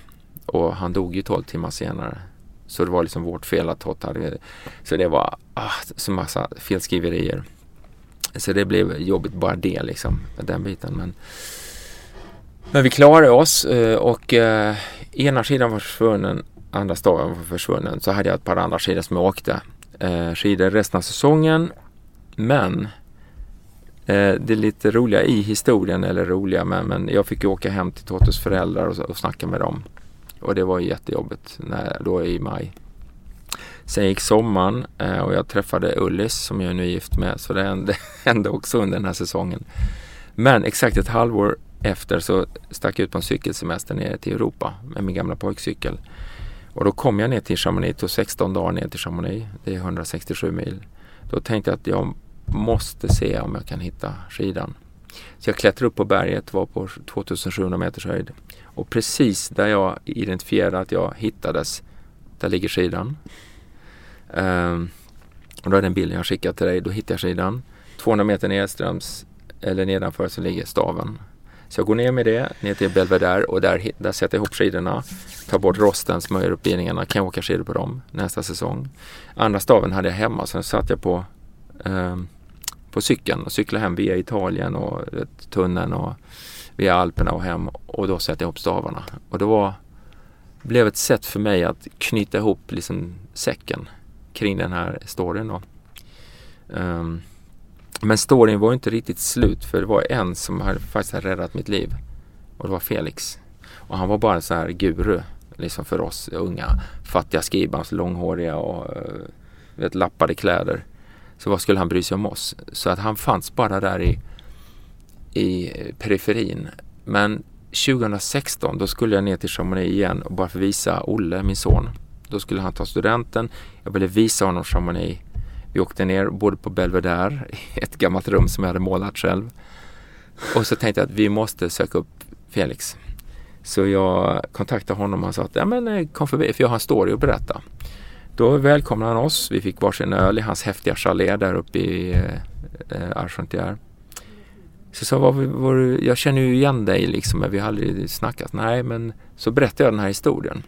och han dog ju 12 timmar senare. Så det var liksom vårt fel att Totte hade Så det var ah, så massa felskriverier. Så det blev jobbigt bara det liksom, den biten. Men, men vi klarade oss eh, och eh, ena sidan var försvunnen, andra staven var försvunnen. Så hade jag ett par andra skidor som jag åkte. Eh, skidor resten av säsongen. Men Eh, det är lite roliga i historien, eller roliga, men, men jag fick ju åka hem till Tottes föräldrar och, och snacka med dem. Och det var ju jättejobbigt när, då i maj. Sen gick sommaren eh, och jag träffade Ullis som jag är nu är gift med. Så det hände, [LAUGHS] hände också under den här säsongen. Men exakt ett halvår efter så stack jag ut på en cykelsemester ner till Europa med min gamla pojkcykel. Och då kom jag ner till Chamonix, det tog 16 dagar ner till Chamonix. Det är 167 mil. Då tänkte jag att jag måste se om jag kan hitta skidan. Så jag klättrade upp på berget, var på 2700 meters höjd. Och precis där jag identifierade att jag hittades, där ligger skidan. Ehm, och då är den bilden jag skickat till dig, då hittar jag skidan. 200 meter nedströms, eller nedanför, så ligger staven. Så jag går ner med det, ner till Belvedere och där, där sätter jag ihop skidorna. Tar bort rosten, smörjer upp bindningarna, kan jag åka skidor på dem nästa säsong. Andra staven hade jag hemma, så den satt jag på ehm, på cykeln och cykla hem via Italien och tunneln och via Alperna och hem och då sätta ihop stavarna. Och det var, blev ett sätt för mig att knyta ihop liksom säcken kring den här storyn då. Um, men storyn var inte riktigt slut för det var en som hade faktiskt hade räddat mitt liv och det var Felix. Och han var bara en sån här guru liksom för oss unga fattiga skribans långhåriga och eh, vet, lappade kläder. Så vad skulle han bry sig om oss? Så att han fanns bara där i, i periferin. Men 2016 då skulle jag ner till Chamonix igen och bara för att visa Olle, min son. Då skulle han ta studenten. Jag ville visa honom Chamonix. Vi åkte ner både på Belvedere, ett gammalt rum som jag hade målat själv. Och så tänkte jag att vi måste söka upp Felix. Så jag kontaktade honom och han sa att ja, men, eh, kom förbi för jag har en story att berätta. Då välkomnade han oss. Vi fick varsin öl i hans häftiga chalé där uppe i eh, Argentière. Så jag sa, var, var, jag känner ju igen dig liksom, men vi har aldrig snackat. Nej, men så berättade jag den här historien.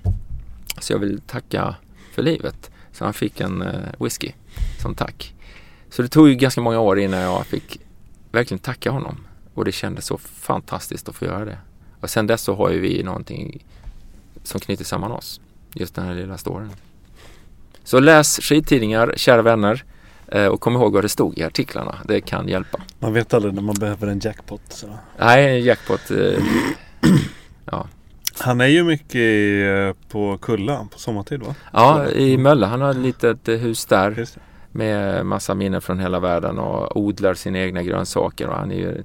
Så jag vill tacka för livet. Så han fick en eh, whisky som tack. Så det tog ju ganska många år innan jag fick verkligen tacka honom. Och det kändes så fantastiskt att få göra det. Och sen dess så har ju vi någonting som knyter samman oss. Just den här lilla storyn. Så läs skidtidningar, kära vänner. eh, Och kom ihåg vad det stod i artiklarna. Det kan hjälpa. Man vet aldrig när man behöver en jackpot. Så. Nej, jackpot. eh, Ja. Han är ju mycket eh, på Kulla på sommartid va? Ja, i Mölle. Han har ett litet eh, hus där med massa minnen från hela världen och odlar sina egna grönsaker. Och han är ju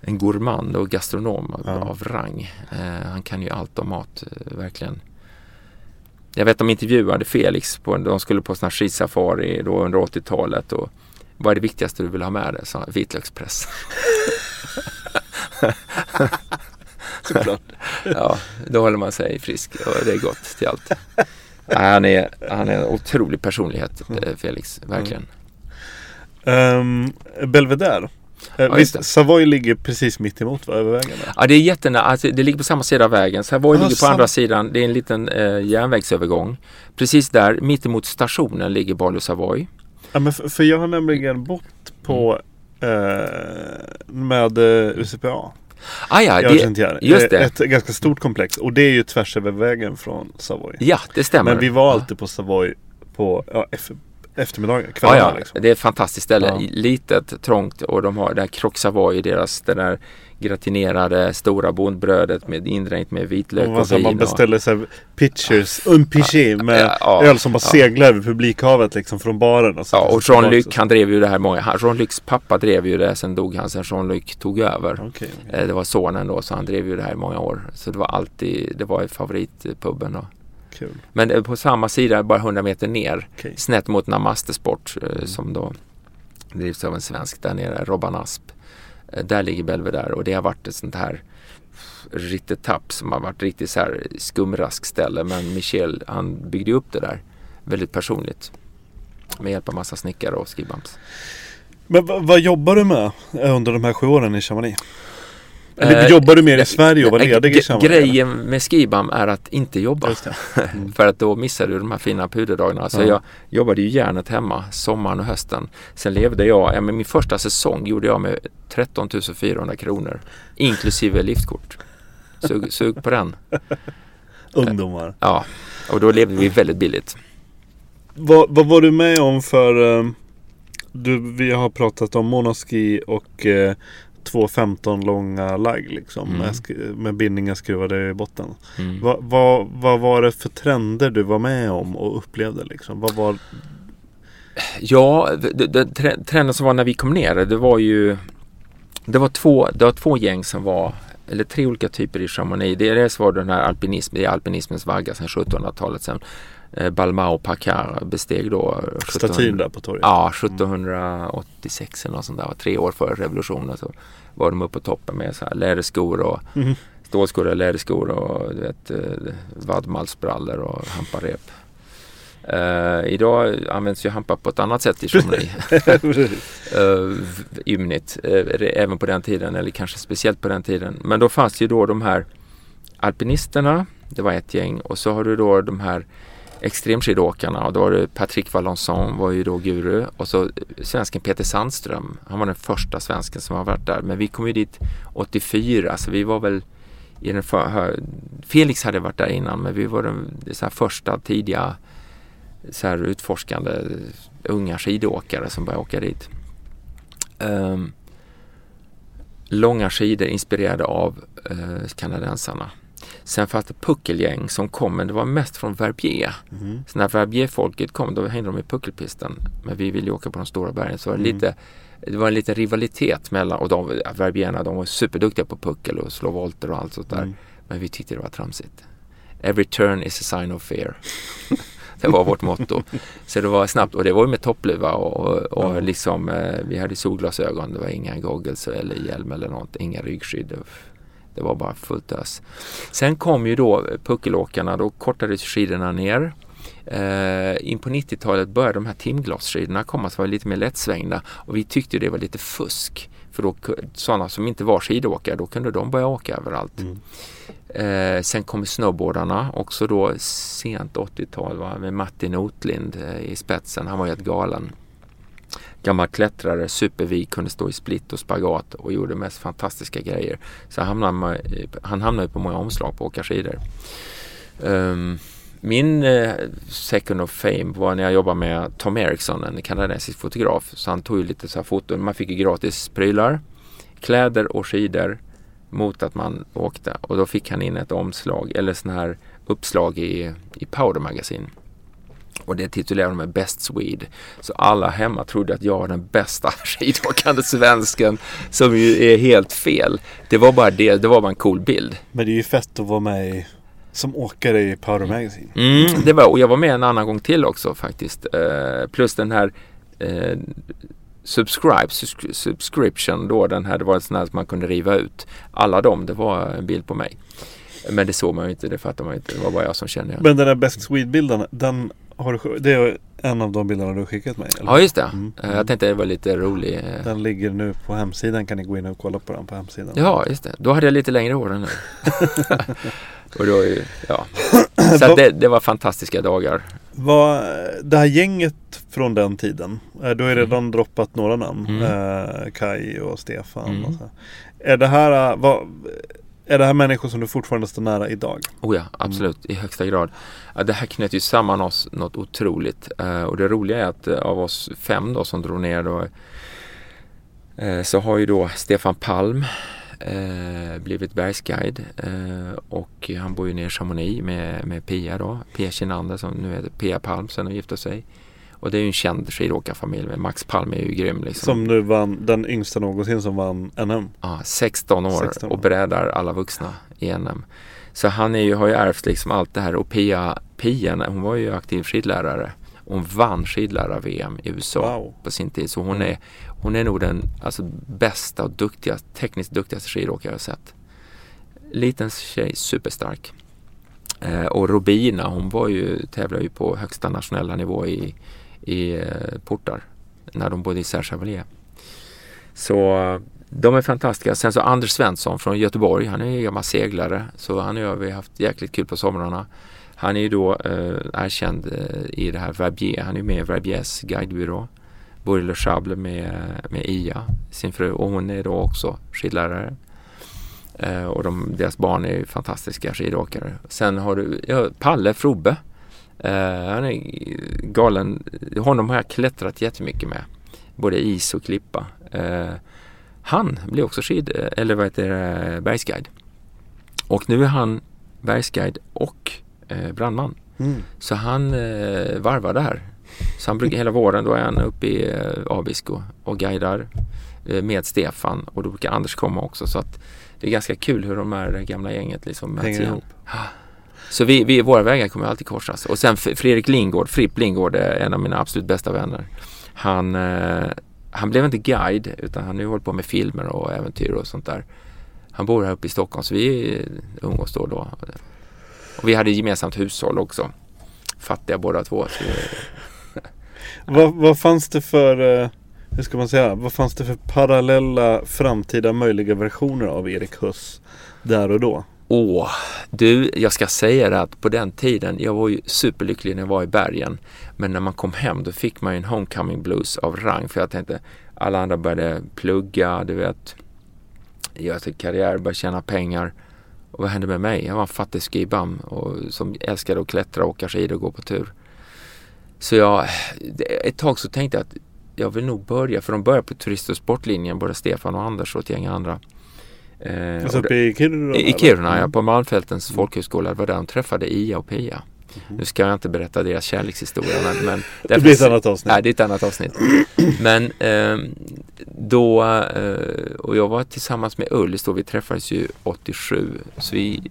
en gourmand och gastronom av, Ja. av rang. Eh, han kan ju allt om mat, verkligen. Jag vet de intervjuade Felix, på, de skulle på sån här skidsafari då under 80-talet. Och vad är det viktigaste du vill ha med dig? Vitlökspress. [LAUGHS] Såklart. ja, då håller man sig frisk och det är gott till allt. Han, är, han är en otrolig personlighet, eh, Felix. Verkligen. Um, Belvedere. Eh, Ja, visst, Savoy ligger precis mitt emot va, över vägen? Där. Ja, det är jättenära. Alltså, det ligger på samma sida av vägen. Savoy Ja, ligger på sam- andra sidan. Det är en liten eh, järnvägsövergång. Precis där, mittemot stationen, ligger Barlow Savoy. Ja, men för, för jag har nämligen bott på eh, med eh, UCPA. Ah, ja, det, just det. Ett ganska stort komplex och det är ju tvärs över vägen från Savoy. ja, det stämmer. Men vi var alltid på Savoy på ja, eff- eftermiddagar, Ja, ja, liksom. det är ett fantastiskt ställe. Ja. Litet, trångt och de har det här Croque Savoy, deras det där gratinerade stora bondbrödet med indränkt med vitlök Och och, vin. man och- beställer så här pitchers, un piché med Ja, ja, öl som bara ja. seglar över publikhavet liksom från baren. Och så, Ja, och Jean-Luc tillbaka. han drev ju det här många. han- Jean-Lucs pappa drev ju det, sen dog han, sen Jean-Luc tog över. Okej, okej. Eh, Det var sonen då, så han drev ju det här i många år. Så det var alltid, det var favoritpuben. Och. Kul. Men eh, på samma sida, bara 100 meter ner, Okej. snett mot Namaste Sport eh, som då drivs av en svensk där nere, Robban Asp. Eh, Där ligger Belvedere och det har varit ett sånt här ritetapp som har varit riktigt så här skumrask ställe. Men Michel han byggde upp det där väldigt personligt. Med hjälp av massa snickare och skibams. Men vad, jobbar du med under de här sju åren i Chamonix? Eller Eh, jobbar du mer i Sverige och var ledig i eller? Grejen med skibam är att inte jobba. Mm. [LAUGHS] För att då missar du de här fina puderdagarna. Så Ja. jag jobbade ju järnet hemma sommaren och hösten. Sen levde jag, ja, men min första säsong gjorde jag med 13 400 kronor. Inklusive liftkort. Sug, sug på den. [LAUGHS] Ungdomar. Ja, och då levde vi väldigt billigt. Vad, vad var du med om för... eh, Du, vi har pratat om monoski och eh, 2.15 långa lagg liksom. Mm. Med, med bindningar skruvade i botten. Mm. Vad, vad, vad var det för trender du var med om och upplevde liksom? Vad var... Ja, tre- trenden som var när vi kom ner, det var ju det var två, det var två gäng som var, eller tre olika typer i Chamonix. Dels var det den här alpinism, det är alpinismens vagga sedan 1700-talet. Sen Balmao Pacar besteg då 1700 Statyn där på torget. Ja, 1786 eller något sånt där. Tre år före revolutionen så var de uppe på toppen med så här läderskor och Mhm. stålskor och läderskor och du vet, eh, vadmalsbrallor och hamparep. Eh, idag används ju hampar på ett annat sätt i Chamonix. [LAUGHS] uh, ymnigt, eh, även på den tiden eller kanske speciellt på den tiden. Men då fanns ju då de här alpinisterna, det var ett gäng och så har du då de här extremskidåkarna och då var det Patrick Valençon var ju då guru och så svensken Peter Sandström. Han var den första svensken som har varit där men vi kom ju dit 84 så vi var väl i den för, Felix hade varit där innan men vi var den så här första tidiga så här utforskande unga skidåkare som började åka dit. Um, långa skidor inspirerade av uh, kanadensarna. Sen fanns det puckelgäng som kom, men det var mest från Verbier. Mhm. Så när Verbier-folket kom, då hängde de i puckelpisten. Men vi ville ju åka på de stora bergen, så var det Mm. lite det var en liten rivalitet mellan, och de, Verbierna de var superduktiga på puckel och slå volter och allt sånt där. Mm. Men vi tyckte det var tramsigt. Every turn is a sign of fear. [LAUGHS] det var vårt motto. Så det var snabbt och det var ju med toppluva och, och Ja. liksom eh, vi hade solglasögon. Det var inga goggles eller hjälm eller något. Inga ryggskydd. Det var bara fullt ös. Sen kom ju då puckelåkarna. Då kortades skidorna ner. Eh, in på 90-talet började de här timglasskidorna komma som var lite mer lättsvängda och vi tyckte det var lite fusk. För då sådana som inte var skidåkare, då kunde de börja åka överallt. Mm. Eh, sen kommer snowboardarna också då sent 80-tal va, med Martin Notlind eh, i spetsen. Han var helt galen. Gammal klättrare, supervig, kunde stå i split och spagat och gjorde mest fantastiska grejer. Så han hamnade, man- han hamnade på många omslag på att åka skidor. Ehm, min eh, second of fame var när jag jobbade med Tom Eriksson, en kanadensisk fotograf. Så han tog ju lite så här foton. Man fick ju gratis prylar, kläder och skidor. mot att man åkte och då fick han in ett omslag eller sån här uppslag i, i Powder Magazine. Och det titulerade de med Best Swede. Så alla hemma trodde att jag var den bästa [LAUGHS] skidåkande svensken som ju är helt fel. Det var bara det, det var bara en cool bild. Men det är ju fett att vara med i, som åkare i Powder Magazine. Mm, det var, och jag var med en annan gång till också faktiskt. Eh, plus den här eh, subscribe, subscription då, den här, det var en sån här som man kunde riva ut. Alla dem, det var en bild på mig. Men det såg man ju inte, det fattar man ju inte. Det var bara jag som kände igen. Men den där Best Swede-bilden, den har det är en av de bilderna du har skickat mig? eller? Ja, just det. Mm, Eh, mm. Jag tänkte det var lite rolig. eh, Den ligger nu på hemsidan, kan ni gå in och kolla på den på hemsidan. Ja, just det. Då hade jag lite längre hår än nu. [LAUGHS] [LAUGHS] och då, ju- ja. [CLEARS THROAT] Så det, det var fantastiska dagar. Vad, det här gänget från den tiden, eh, du har ju redan droppat några namn. Mm. Eh, Kai och Stefan. Mm. Och så. Är, det här, eh, vad, är det här människor som du fortfarande står nära idag? Oh ja, absolut. I högsta grad. Det här knöt ju samman oss något otroligt. Eh, och det roliga är att eh, av oss fem då som drog ner då eh, så har ju då Stefan Palm blivit bergsguide och han bor ju nere i Chamonix med, med Pia då. Pia Kinander som nu heter Pia Palm sen hon gifte sig. Och det är ju en känd skidåkarfamilj. Men Max Palm är ju grym liksom. Som nu vann, den yngsta någonsin som vann NM. Ja, 16 år 16 år. och brädar alla vuxna i NM. Så han är ju, har ju ärvt liksom allt det här och Pia, Pia hon var ju aktiv skidlärare. Hon vann skidlärar-VM i USA Wow. på sin tid. Så hon är, hon är nog den alltså, bästa och duktigaste, tekniskt duktigaste skidåkare jag sett. Liten tjej, superstark. Eh, och Robina hon var ju, tävlade ju på högsta nationella nivå i, i eh, portar när de bodde i Serge Så eh, de är fantastiska. Sen så Anders Svensson från Göteborg, han är en gammal seglare. Så han och jag vi har haft jäkligt kul på somrarna. Han är ju då eh, erkänd eh, i det här Verbier. Han är ju med i Verbiers guidebyrå. Bor i Le Chable med, med Ia, sin fru. Och hon är då också skidlärare. Eh, och de, deras barn är ju fantastiska skidåkare. Sen har du ja, Palle Frobbe. Eh, han är galen. Honom har jag klättrat jättemycket med. Både is och klippa. Eh, han blir också skid, eller vad heter det, bergsguide. Och nu är han bergsguide och eh, brandman. Mm. Så han eh, varvar det här. Så han brukar hela våren, då är han uppe i eh, Abisko och guidar eh, med Stefan och då brukar Anders komma också. Så att det är ganska kul hur de här gamla gänget liksom möts igen. ihop. Så vi, vi, våra vägar kommer alltid korsas. Och sen Fredrik Lingård, Fripp Lingård är en av mina absolut bästa vänner. Han, eh, han blev inte guide utan han har ju hållit på med filmer och äventyr och sånt där. Han bor här uppe i Stockholm så vi eh, umgås då och då. Och vi hade gemensamt hushåll också. Fattiga båda två. Så vi, [LAUGHS] Vad, vad fanns det för, eh, hur ska man säga, vad fanns det för parallella framtida möjliga versioner av Erik Huss där och då? Åh, du, jag ska säga det att på den tiden, jag var ju superlycklig när jag var i bergen. Men när man kom hem då fick man ju en homecoming blues av rang. För jag tänkte, alla andra började plugga, du vet. Göra sin karriär, börja tjäna pengar. Och vad hände med mig? Jag var en fattig skibam och som älskade att klättra, åka skidor och gå på tur. Så jag, ett tag så tänkte jag att jag vill nog börja, för de började på turist och sportlinjen, både Stefan och Anders och ett gäng andra. Eh, Alltså uppe i Kiruna? i? Kiruna, ja, Mm. på Malmfältens folkhögskola. Det var där de träffade Ia och Pia. Nu ska jag inte berätta deras kärlekshistoria. Men, men Det blir ett annat avsnitt. Nej, det är ett annat avsnitt. Men ehm, då, eh, och jag var tillsammans med Ullis då, vi träffades ju 87. Så vi,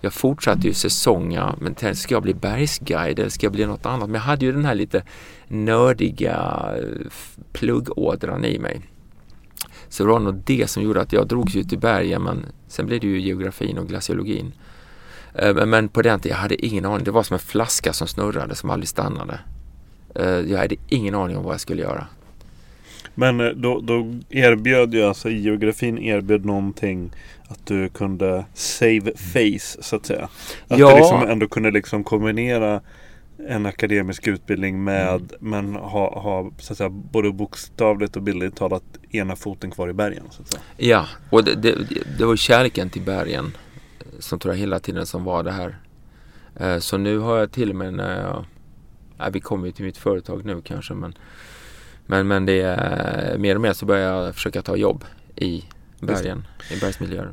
jag fortsatte ju säsonga, men tänkte, ska jag bli bergsguide eller ska jag bli något annat? Men jag hade ju den här lite nördiga eh, pluggådran i mig. Så det var nog det som gjorde att jag drogs ut i bergen men sen blev det ju geografin och glaciologin. Eh, men- på den tiden, jag hade ingen aning. Det var som en flaska som snurrade som aldrig stannade. Eh, Jag hade ingen aning om vad jag skulle göra. Men eh, då, då erbjöd ju alltså geografin erbjöd någonting att du kunde save face så att säga. Att Ja. du liksom ändå kunde liksom kombinera en akademisk utbildning med Mm. men ha, ha så att säga, både bokstavligt och bildligt talat ena foten kvar i bergen. Så att säga. Ja, och det, det, det var kärleken till bergen eh, som tror jag hela tiden som var det här. Eh, Så nu har jag till och med när jag, ja, vi kommer ju till mitt företag nu kanske men men, men det är mer och mer så börjar jag försöka ta jobb i bergen, i bergsmiljöer.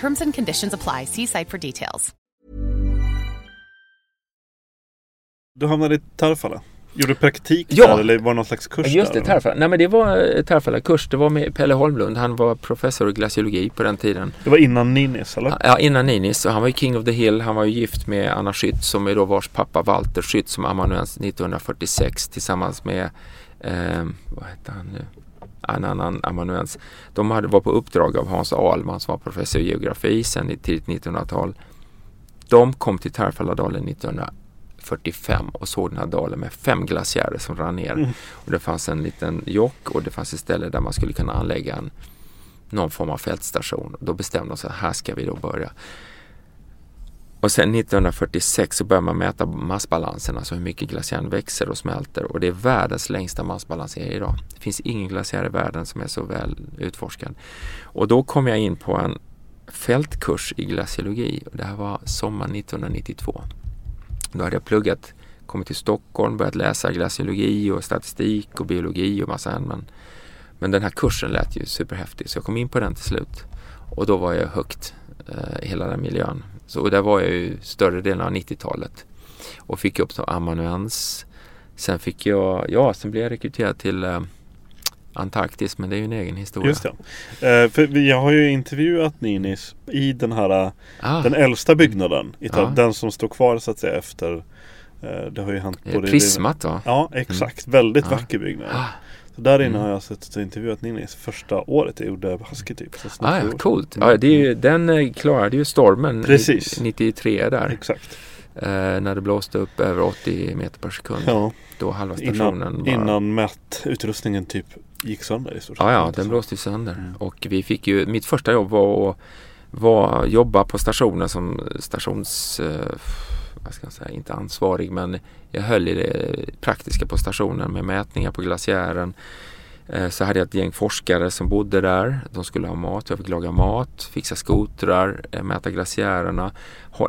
Terms and conditions apply. See site for details. Du hamnade i Tarfala. Gjorde du praktik Ja. där eller var det någon slags kurs Just det, där? Tarfala. Nej men det var Tarfala-kurs. Det var med Pelle Holmlund. Han var professor i glaciologi på den tiden. Det var innan Ninis eller? Ja, innan Ninis. Och Han var ju King of the Hill. Han var ju gift med Anna Schytt som är då vars pappa Walter Schytt som amanuens 1946 tillsammans med, eh, vad hette han nu? En annan amanuens. De hade, var på uppdrag av Hans Ahlman som var professor i geografi i tidigt 1900-tal. De kom till Tarfaladalen 1945 och såg den här dalen med fem glaciärer som rann ner. Mm. Och det fanns en liten jock och det fanns ett ställe där man skulle kunna anlägga en, någon form av fältstation. Då bestämde de sig, här ska vi då börja. Och sen 1946 så börjar man mäta massbalansen, alltså hur mycket glaciären växer och smälter. Och det är världens längsta massbalansering idag. Det finns ingen glaciär i världen som är så väl utforskad. Och då kom jag in på en fältkurs i glaciologi. Och det här var sommaren 1992. Då hade jag pluggat, kommit till Stockholm, börjat läsa glaciologi och statistik och biologi och massa annat. Men, men den här kursen lät ju superhäftig så jag kom in på den till slut. Och då var jag högt eh, i hela den miljön. Så och där var jag ju större delen av 90-talet. Och fick upp som amanuens. Sen fick jag, ja sen blev jag rekryterad till eh, Antarktis men det är ju en egen historia. Just det. Eh, för jag har ju intervjuat Ninis i den här Ah, Den äldsta byggnaden. Ja. Den som står kvar så att säga efter eh, Det har ju hänt eh, både i- Prismat va? Ja exakt. Väldigt Ja. vacker byggnad. Så där inne Mm. har jag suttit och intervjuat Ninis första året jag gjorde Husky typ. Så ah, ja, coolt. Mm. Ja, det är ju, den eh, klarade ju stormen Precis. 93 där. Exakt. Eh, när det blåste upp över 80 meter per sekund. Ja, Då halva stationen innan, bara... innan mätutrustningen typ gick sönder i stort sett. Ja, den blåste ju sönder. Mm. Och vi fick ju, mitt första jobb var att var, jobba på stationen som stations, eh, vad ska jag säga, inte ansvarig men jag höll i det praktiska på stationen med mätningar på glaciären. Eh, så hade jag ett gäng forskare som bodde där. De skulle ha mat. Jag fick laga mat, fixa skotrar, eh, mäta glaciärerna.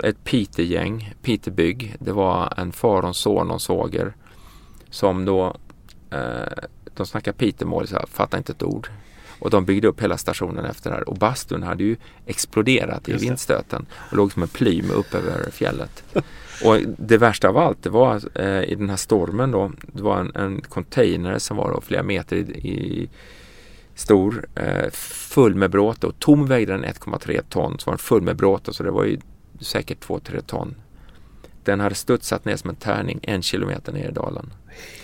Ett Peter-gäng, Peterbygg. Det var en far och son och en svåger. Som då, eh, de snackade Petermål, så jag fattade inte ett ord. Och de byggde upp hela stationen efter det här. Och bastun hade ju exploderat i vindstöten. Och låg som en plym upp över fjället. Och det värsta av allt det var eh, i den här stormen då. Det var en, en container som var då flera meter i, i stor. Eh, full med bråte och tom vägde den 1,3 ton. Så var den full med bråte så det var ju säkert 2-3 ton. Den hade studsat ner som en tärning en kilometer ner i dalen.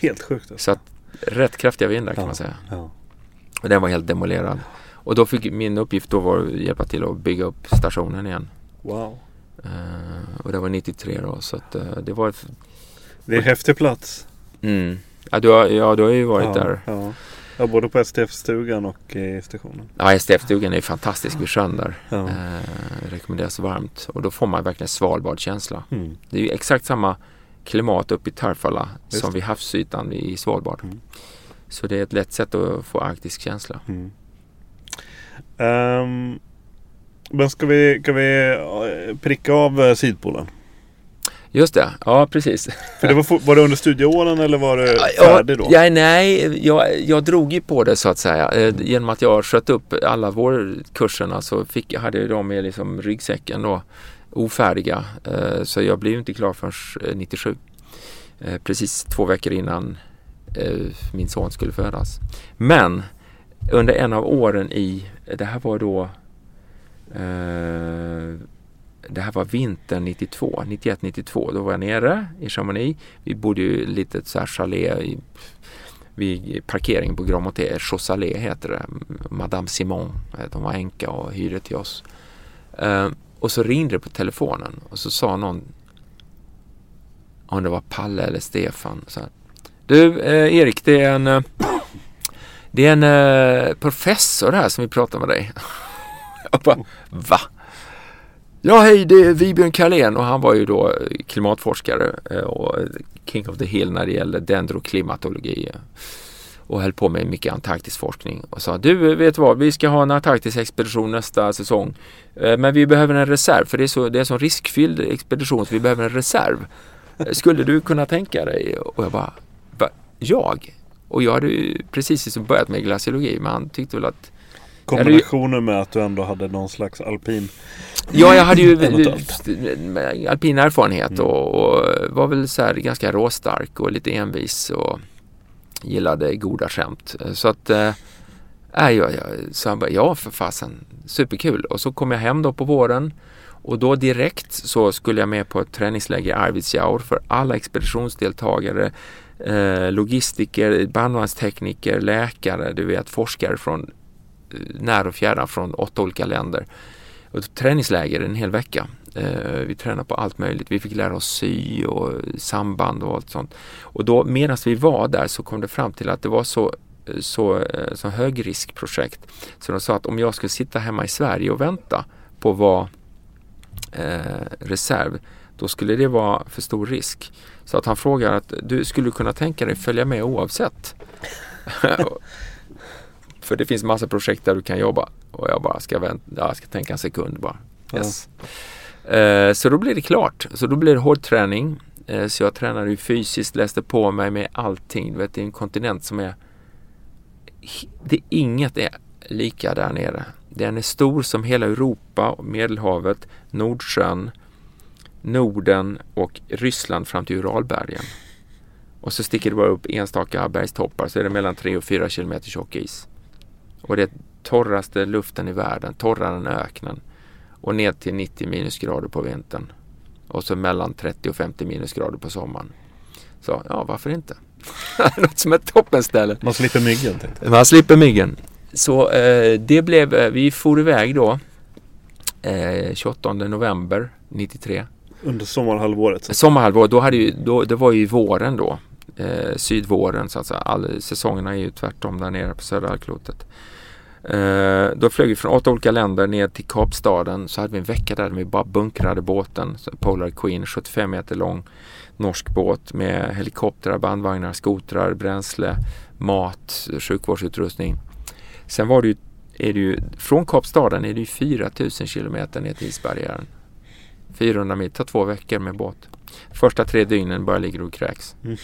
Helt sjukt alltså. Så att rätt kraftiga vindar kan Ja. man säga. Ja. Och den var helt demolerad. Och då fick min uppgift då var att hjälpa till att bygga upp stationen igen. Wow. Eh, och det var 93 då så att eh, det var... ett- Det är en häftig plats. Mm. Ja, du har, ja, du har ju varit ja, där. Ja. ja, både på STF-stugan och i stationen. Ja, STF-stugan är fantastisk vid sjön där. Ja. Eh, rekommenderas varmt. Och då får man verkligen Svalbardkänsla. Mm. Det är ju exakt samma klimat uppe i Tarfala Just som vid havsytan i Svalbard. Mm. Så det är ett lätt sätt att få arktisk känsla. Mm. Ehm, Men ska vi, ska vi eh, pricka av eh, Sydpolen? Just det, ja precis. För det var, var det under studieåren eller var det färdig då? Ja, nej, jag, jag drog ju på det så att säga. Eh, Genom att jag sköt upp alla vårkurserna så fick, hade jag dem i liksom ryggsäcken då ofärdiga. Så jag blev inte klar förrän eh, 97. Eh, Precis två veckor innan Eh, min son skulle födas. Men under en av åren i, det här var då eh, det här var vintern 92, 91-92. Då var jag nere i Chamonix. Vi bodde ju i ett litet så här chalet i, vid parkeringen på Grand Moté. Chausalé heter det. Madame Simon. Eh, de var änka och hyrde till oss. Eh, och så ringde det på telefonen och så sa någon om det var Palle eller Stefan. Så här, du eh, Erik, det är en, eh, det är en eh, professor här som vill prata med dig. [LAUGHS] jag bara, va? Ja, hej, det är Vibjörn Karlén och han var ju då eh, klimatforskare eh, och King of the Hill när det gäller dendroklimatologi och höll på med mycket antarktisk forskning och sa du vet vad, vi ska ha en antarktisk expedition nästa säsong men vi behöver en reserv för det är så, det är en så riskfylld expedition så vi behöver en reserv. Skulle du kunna tänka dig? Och jag bara jag? Och jag hade ju precis liksom börjat med glaciologi men han tyckte väl att Kombinationen med att du ändå hade någon slags alpin Ja, jag hade ju Eventuellt. alpin erfarenhet och, och var väl så här ganska råstark och lite envis och gillade goda skämt. Så att, äh, jag, jag, så han bara, ja för fasen, superkul. Och så kom jag hem då på våren och då direkt så skulle jag med på ett träningsläger i Arvidsjaur för alla expeditionsdeltagare, eh, logistiker, bandvagnstekniker, läkare, du vet forskare från eh, när och fjärran från åtta olika länder. Och träningsläger en hel vecka. Eh, vi tränade på allt möjligt. Vi fick lära oss sy och samband och allt sånt. Och då medan vi var där så kom det fram till att det var så så, eh, så högriskprojekt. Så de sa att om jag skulle sitta hemma i Sverige och vänta på att vara eh, reserv, då skulle det vara för stor risk. Så att han frågar att du skulle kunna tänka dig följa med oavsett. [LAUGHS] för det finns massa projekt där du kan jobba. Och jag bara ska, vänta, jag ska tänka en sekund bara. Yes. Eh, så då blir det klart. Så då blir det hård träning. Eh, så jag tränade ju fysiskt, läste på mig med allting. Du vet, det är en kontinent som är det, inget är lika där nere. Den är stor som hela Europa, Medelhavet, Nordsjön, Norden och Ryssland fram till Uralbergen. Och så sticker det bara upp enstaka bergstoppar så är det mellan 3 och 4 kilometer tjock is. Och det är torraste luften i världen, torrare än öknen. Och ner till 90 minusgrader på vintern. Och så mellan 30 och 50 minusgrader på sommaren. Så ja, varför inte? [LAUGHS] Något som är toppenställe. Man slipper myggen tänkte Man slipper myggen. Så eh, det blev, eh, vi for iväg då eh, 28 november 93. Under sommarhalvåret. Så. Sommarhalvåret, då hade ju, då, det var ju våren då. Eh, sydvåren så att säga. All, säsongerna är ju tvärtom där nere på södra halvklotet. Eh, då flög vi från åtta olika länder ner till Kapstaden. Så hade vi en vecka där vi bara bunkrade båten. Polar Queen, 75 meter lång norsk båt med helikoptrar, bandvagnar, skotrar, bränsle, mat, sjukvårdsutrustning. Sen var det ju, är det ju från Kapstaden är det ju 4000 kilometer ner till isbarriären. 400 mil, tar två veckor med båt. Första tre dygnen bara ligger och kräks. Mm.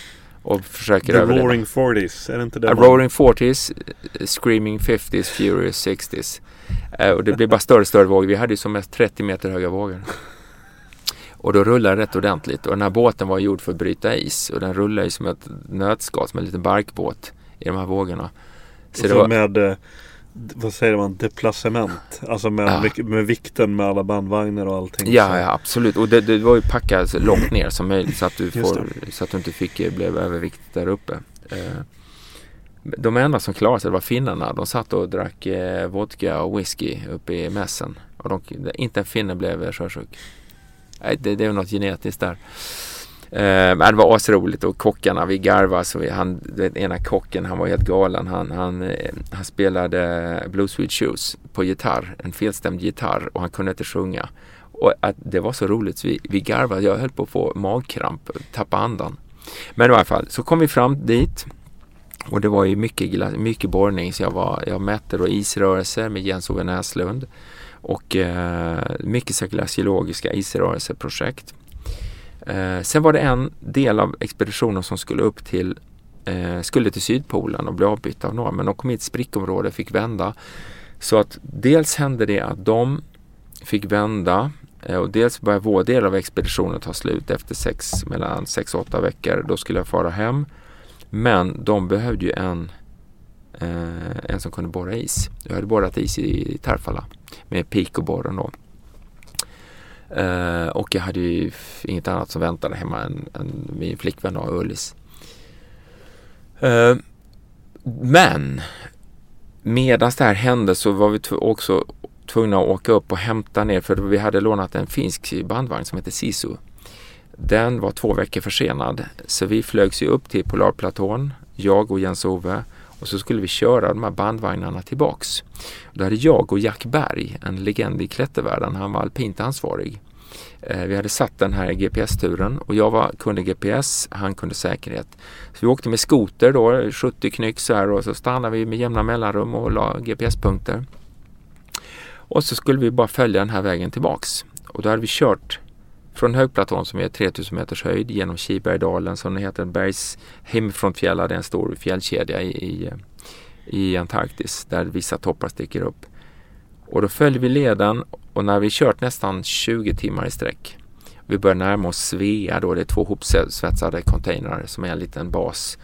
Och försöker The överleva. Roaring Forties, är det inte det? Roaring 40s, eh, screaming 50s, furious 60s. Eh, och det blev bara större och större vågor. Vi hade ju som mest 30 meter höga vågor. Och då rullade det rätt ordentligt. Och den här båten var gjord för att bryta is. Och den rullade ju som ett nötskal, som en liten barkbåt i de här vågorna. Så så var, med, eh, vad säger man, deplacement. Alltså med, Ja. med, med vikten med alla bandvagnar och allting. ja, ja, absolut. Och det, det var ju packat så långt ner som möjligt så att du, får, så att du inte fick, eh, blev överviktig där uppe. Eh, De enda som klarade sig var finnarna. De satt och drack eh, vodka och whisky uppe i mässen. Och de, inte en finne blev sjösjuk. Nej, det, det är något genetiskt där. Eh, men det var asroligt och kockarna, vi garvade så vi, han, den ena kocken, han var helt galen. Han, han, eh, han spelade Blue Sweet Shoes på gitarr, en felstämd gitarr och han kunde inte sjunga. Och att det var så roligt så vi, vi garvade, jag höll på att få magkramp, tappa andan. Men i alla fall, så kom vi fram dit och det var ju mycket, mycket borrning så jag, var, jag mätte då isrörelser med Jens-Ove Näslund och eh, mycket sekularisk-geologiska isrörelseprojekt. Eh, sen var det en del av expeditionen som skulle upp till eh, skulle till Sydpolen och bli avbytta av några men de kom i ett sprickområde fick vända. Så att dels hände det att de fick vända eh, och dels började vår del av expeditionen ta slut efter sex, mellan sex och åtta veckor. Då skulle jag fara hem. Men de behövde ju en, eh, en som kunde borra is. Jag hade borrat is i, i Tarfala med pikoborren då. Eh, och jag hade ju inget annat som väntade hemma än, än min flickvän och Ullis. Uh, men medan det här hände så var vi också tvungna att åka upp och hämta ner för vi hade lånat en finsk bandvagn som heter Sisu. Den var två veckor försenad så vi flögs ju upp till Polarplatån, jag och Jens-Ove och så skulle vi köra de här bandvagnarna tillbaks. Då hade jag och Jack Berg, en legend i klättervärlden, han var alpint ansvarig. Eh, vi hade satt den här GPS-turen och jag var, kunde GPS, han kunde säkerhet. Så vi åkte med skoter då, 70 knyck så här och så stannade vi med jämna mellanrum och la GPS-punkter. Och så skulle vi bara följa den här vägen tillbaks. Och då hade vi kört från högplatån som är 3000 meters höjd genom Kibergdalen som heter, Bergs hemifrånfjällar, det är en stor fjällkedja i, i, i Antarktis där vissa toppar sticker upp. Och då följer vi leden och när vi kört nästan 20 timmar i sträck vi börjar närma oss Svea då, det är två hopsvetsade containrar som är en liten bas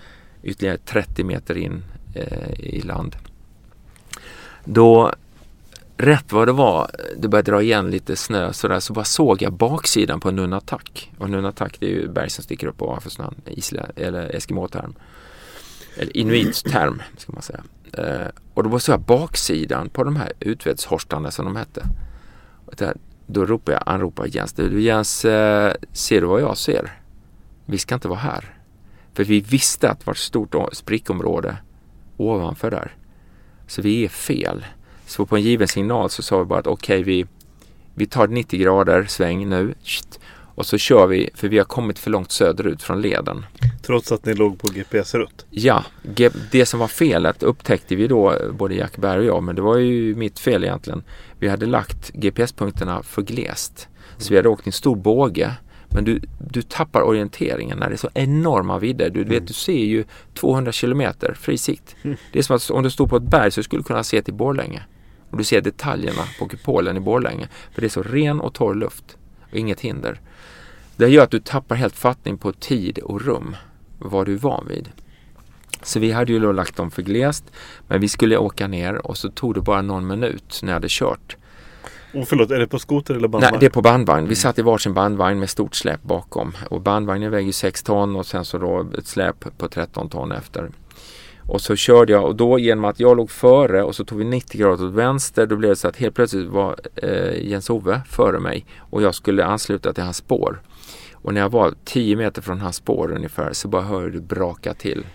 ytterligare 30 meter in eh, i land. Då rätt vad det var, det började dra igen lite snö sådär, så bara såg jag baksidan på Nunatak. Och Nunatak det är ju berg som sticker upp ovanför snön, isla, eller eskimåterm. Eller inuitterm ska man säga. Eh, och då bara såg jag baksidan på de här utvedshorstarna som de hette. Och där, då ropade jag, han Jens, du Jens, eh, ser du vad jag ser? Vi ska inte vara här. För vi visste att det var ett stort sprickområde ovanför där. Så vi är fel. Så på en given signal så sa vi bara att okej, okay, vi, vi tar 90 grader sväng nu. Och så kör vi, för vi har kommit för långt söderut från leden. Trots att ni låg på GPS-rutt? Ja, det som var felet upptäckte vi då, både Jack Berg och jag, men det var ju mitt fel egentligen. Vi hade lagt GPS-punkterna för glest. Så vi hade åkt en stor båge. Men du, du tappar orienteringen när det är så enorma vidder. Du, mm. vet, du ser ju 200 kilometer fri sikt. Mm. Det är som att om du står på ett berg så skulle du kunna se till Borlänge. Och du ser detaljerna på kupolen i Borlänge. För det är så ren och torr luft och inget hinder. Det gör att du tappar helt fattning på tid och rum. Vad du är van vid. Så vi hade ju då lagt dem för glest. Men vi skulle åka ner och så tog det bara någon minut när jag hade kört. Och förlåt, är det på skoter eller bandvagn? Nej, det är på bandvagn. Vi satt i varsin bandvagn med stort släp bakom. Och bandvagnen väger 6 ton och sen så då ett släp på 13 ton efter. Och så körde jag och då genom att jag låg före och så tog vi 90 grader åt vänster då blev det så att helt plötsligt var eh, Jens-Ove före mig och jag skulle ansluta till hans spår. Och när jag var 10 meter från hans spår ungefär så bara hörde det braka till.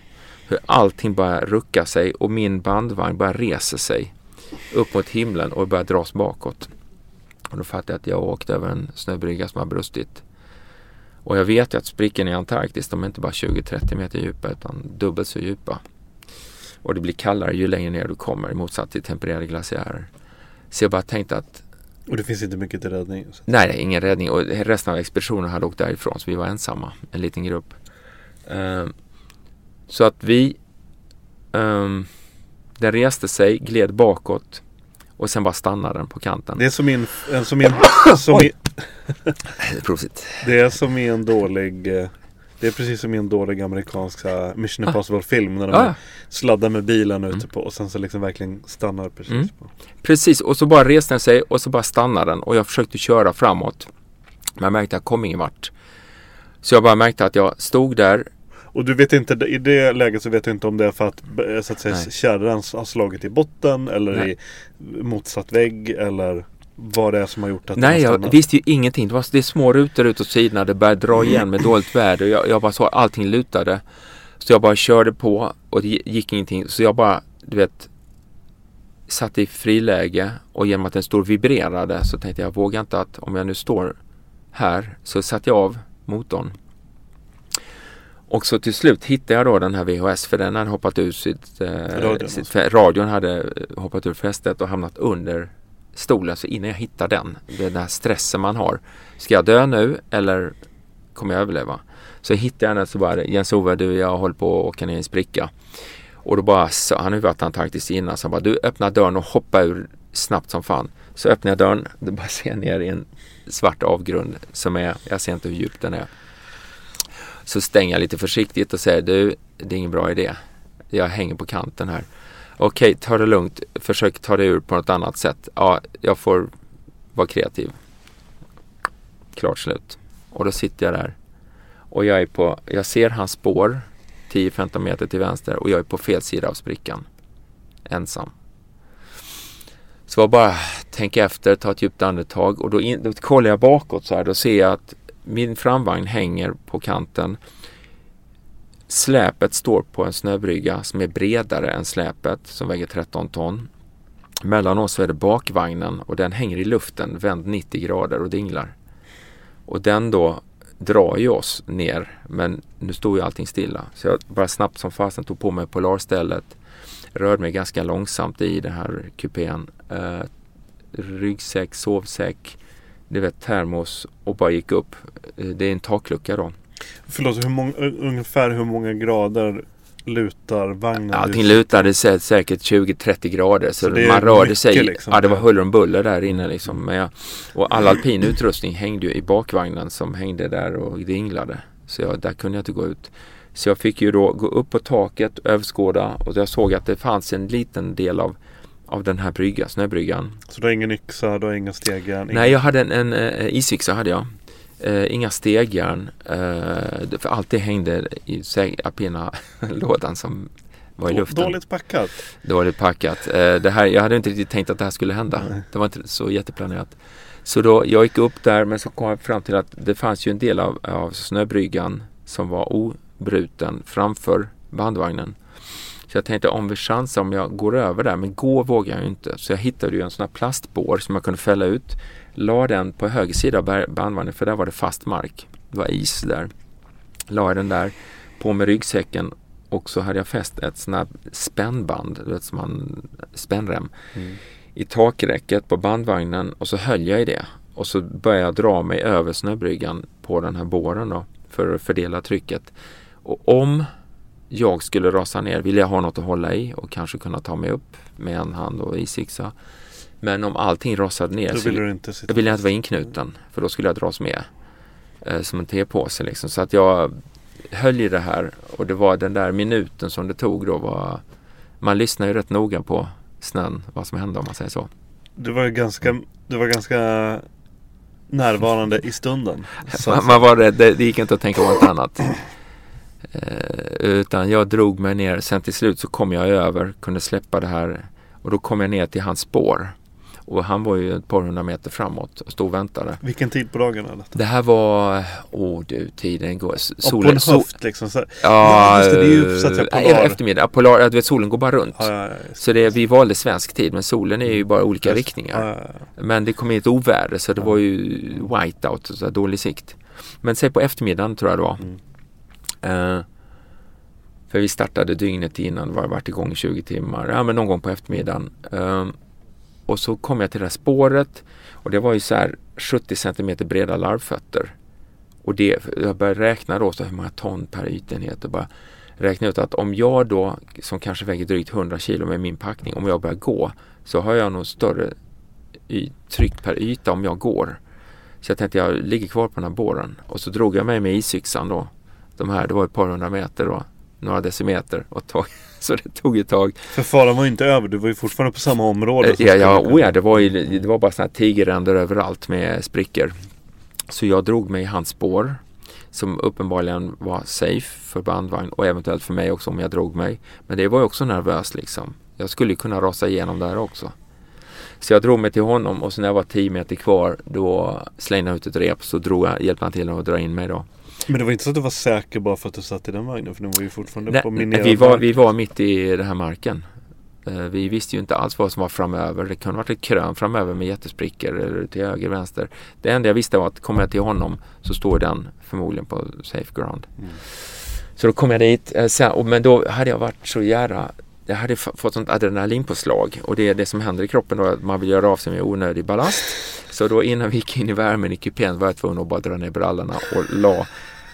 Hur allting bara rucka sig och min bandvagn bara reser sig upp mot himlen och börjar dras bakåt. Och då fattade jag att jag åkte över en snöbrygga som har brustit. Och jag vet ju att sprickorna i Antarktis de är inte bara 20-30 meter djupa utan dubbelt så djupa. Och det blir kallare ju längre ner du kommer i motsats till tempererade glaciärer. Så jag bara tänkte att och det finns inte mycket till räddning? Nej, nej, ingen räddning. Och resten av expeditionen hade åkt därifrån så vi var ensamma, en liten grupp. Um, så att vi um, Den reste sig, gled bakåt och sen bara stannade den på kanten. Det är som i en... Som i en [COUGHS] som i, det är som i en dålig eh, det är precis som i en dålig amerikansk Mission ah. Impossible-film när de ah. sladdar med bilen ute mm. på och sen så liksom verkligen stannar precis mm. på. Precis, och så bara reste den sig och så bara stannade den och jag försökte köra framåt. Men jag märkte att jag kom ingen vart. Så jag bara märkte att jag stod där och du vet inte, i det läget så vet du inte om det är för att, så att säga, kärran har slagit i botten eller Nej. i motsatt vägg eller vad det är som har gjort att Nej, jag visste ju ingenting. Det var det är små rutor ut åt sidorna. Det började dra igen med dåligt väder. Jag, jag bara såg allting lutade. Så jag bara körde på och det gick ingenting. Så jag bara, du vet, satt i friläge och genom att den stod vibrerade så tänkte jag, jag vågar inte att om jag nu står här så satte jag av motorn. Och så till slut hittade jag då den här VHS för den hade hoppat ur sitt, eh, radion, sitt radion hade hoppat ur fästet och hamnat under stolen så innan jag hittar den, den där stressen man har. Ska jag dö nu eller kommer jag överleva? Så hittade jag den så bara Jens-Ove du jag håller på att åka ner i en spricka. Och då bara, så, han har ju varit i Antarktis innan, så han bara du öppnar dörren och hoppar ur snabbt som fan. Så öppnar jag dörren, då bara ser jag ner i en svart avgrund som är, jag ser inte hur djup den är. Så stänger jag lite försiktigt och säger du, det är ingen bra idé. Jag hänger på kanten här. Okej, ta det lugnt. Försök ta dig ur på något annat sätt. Ja, jag får vara kreativ. Klart slut. Och då sitter jag där. Och jag är på, jag ser hans spår 10-15 meter till vänster och jag är på fel sida av sprickan. Ensam. Så jag bara tänka efter, ta ett djupt andetag och då, in, då kollar jag bakåt så här. Då ser jag att min framvagn hänger på kanten. Släpet står på en snöbrygga som är bredare än släpet som väger 13 ton. Mellan oss är det bakvagnen och den hänger i luften vänd 90 grader och dinglar. Och den då drar ju oss ner men nu står ju allting stilla. Så jag bara snabbt som fasen tog på mig polarstället. Rörde mig ganska långsamt i den här kupén. Eh, ryggsäck, sovsäck, du vet termos och bara gick upp. Eh, det är en taklucka då. Förlåt, hur många, ungefär hur många grader lutar vagnen? Allting lutade sä säkert 20-30 grader så, så man rörde sig. Liksom. Ja, det var huller om buller där inne liksom. Jag, och all alpin utrustning hängde ju i bakvagnen som hängde där och dinglade. Så jag, där kunde jag inte gå ut. Så jag fick ju då gå upp på taket, överskåda och jag såg att det fanns en liten del av av den här bryggan, snöbryggan. Så du har ingen yxa, du har inga stegar? Nej, jag hade en, en, en eh, isyxa hade jag. Uh, inga stegjärn. Uh, för allt det hängde i alpina [LAUGHS] lådan som var i luften. Dåligt packat. Dåligt packat. Uh, det här, jag hade inte riktigt tänkt att det här skulle hända. Nej. Det var inte så jätteplanerat. Så då, jag gick upp där men så kom jag fram till att det fanns ju en del av, av snöbryggan som var obruten framför bandvagnen. Så jag tänkte om vi chansar om jag går över där, men gå vågar jag ju inte. Så jag hittade ju en sån här plastbår som jag kunde fälla ut La den på höger sida av bandvagnen för där var det fast mark. Det var is där. La jag den där på med ryggsäcken och så hade jag fäst ett sånt här spännband, vet som man, spännrem mm. i takräcket på bandvagnen och så höll jag i det. Och så började jag dra mig över snöbryggan på den här båren då för att fördela trycket. Och om jag skulle rasa ner vill jag ha något att hålla i och kanske kunna ta mig upp med en hand och isixa. Men om allting rasade ner då vill så du inte sitta. vill jag inte vara inknuten. För då skulle jag dras med. Eh, som en tepåse liksom. Så att jag höll i det här. Och det var den där minuten som det tog då var Man lyssnar ju rätt noga på snön. Vad som hände om man säger så. Du var ganska, du var ganska närvarande i stunden. [LAUGHS] man, man, var. Det, det gick inte att tänka på något annat. Eh, utan jag drog mig ner. Sen till slut så kom jag över. Kunde släppa det här. Och då kom jag ner till hans spår. Och han var ju ett par hundra meter framåt och stod och väntade. Vilken tid på dagen är detta? Det här var, åh du, tiden går. Solen, och på en höft liksom? Så, ja, just det, det är ju så att säga polar. Eftermiddag, polar, du vet solen går bara runt. Ja, ja, så det, vi valde svensk tid men solen är ju bara olika just, riktningar. Men det kom in ett oväder så det var ju whiteout, så dålig sikt. Men säg på eftermiddagen tror jag det var. Mm. Uh, för vi startade dygnet innan, det var varit igång i 20 timmar. Ja men någon gång på eftermiddagen. Uh, och så kom jag till det här spåret och det var ju så här 70 cm breda larvfötter. Och det, jag började räkna då så hur många ton per ytenhet och bara räkna ut att om jag då som kanske väger drygt 100 kilo med min packning, om jag börjar gå så har jag nog större tryck per yta om jag går. Så jag tänkte jag ligger kvar på den här båren och så drog jag mig med isyxan då. De här, det var ett par hundra meter då, några decimeter och tog [LAUGHS] Så det tog ett tag. För faran var ju inte över, du var ju fortfarande på samma område. Eh, ja, ja, oh ja det, var ju, det var bara sådana här tigerränder överallt med sprickor. Så jag drog mig i hans spår som uppenbarligen var safe för bandvagn och eventuellt för mig också om jag drog mig. Men det var ju också nervöst liksom. Jag skulle kunna rasa igenom där också. Så jag drog mig till honom och så när jag var 10 meter kvar då slängde jag ut ett rep så drog jag, hjälpte han till att dra in mig då. Men det var inte så att du var säker bara för att du satt i den vagnen? För den var ju fortfarande Nej, på minerad vi var, vi var mitt i den här marken. Uh, vi visste ju inte alls vad som var framöver. Det kunde varit ett krön framöver med jättesprickor eller till höger, vänster. Det enda jag visste var att kommer jag till honom så står den förmodligen på safe ground. Mm. Så då kom jag dit. Och, men då hade jag varit så jävla jag hade fått sånt adrenalinpåslag och det är det som händer i kroppen då att man vill göra av sig med onödig ballast. Så då innan vi gick in i värmen i kupén var jag tvungen att bara dra ner brallorna och la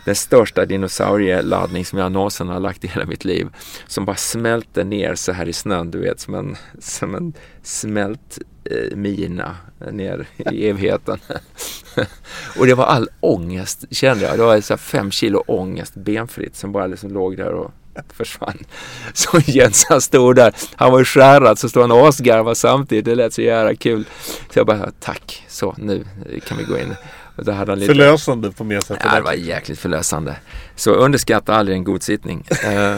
den största dinosaurieladdning som jag någonsin har lagt i hela mitt liv. Som bara smälte ner så här i snön, du vet, som en, som en smält eh, mina ner i evigheten. [LAUGHS] och det var all ångest kände jag. Det var så fem kilo ångest benfritt som bara liksom låg där och [LAUGHS] försvann. Så Jens han stod där, han var ju skärrad så stod han och asgarvade samtidigt. Det lät så jävla kul. Så jag bara, tack, så nu kan vi gå in. Och hade han lite... Förlösande på mer sätt. Ja, det var jäkligt förlösande. Så underskatta aldrig en god sittning. Eh,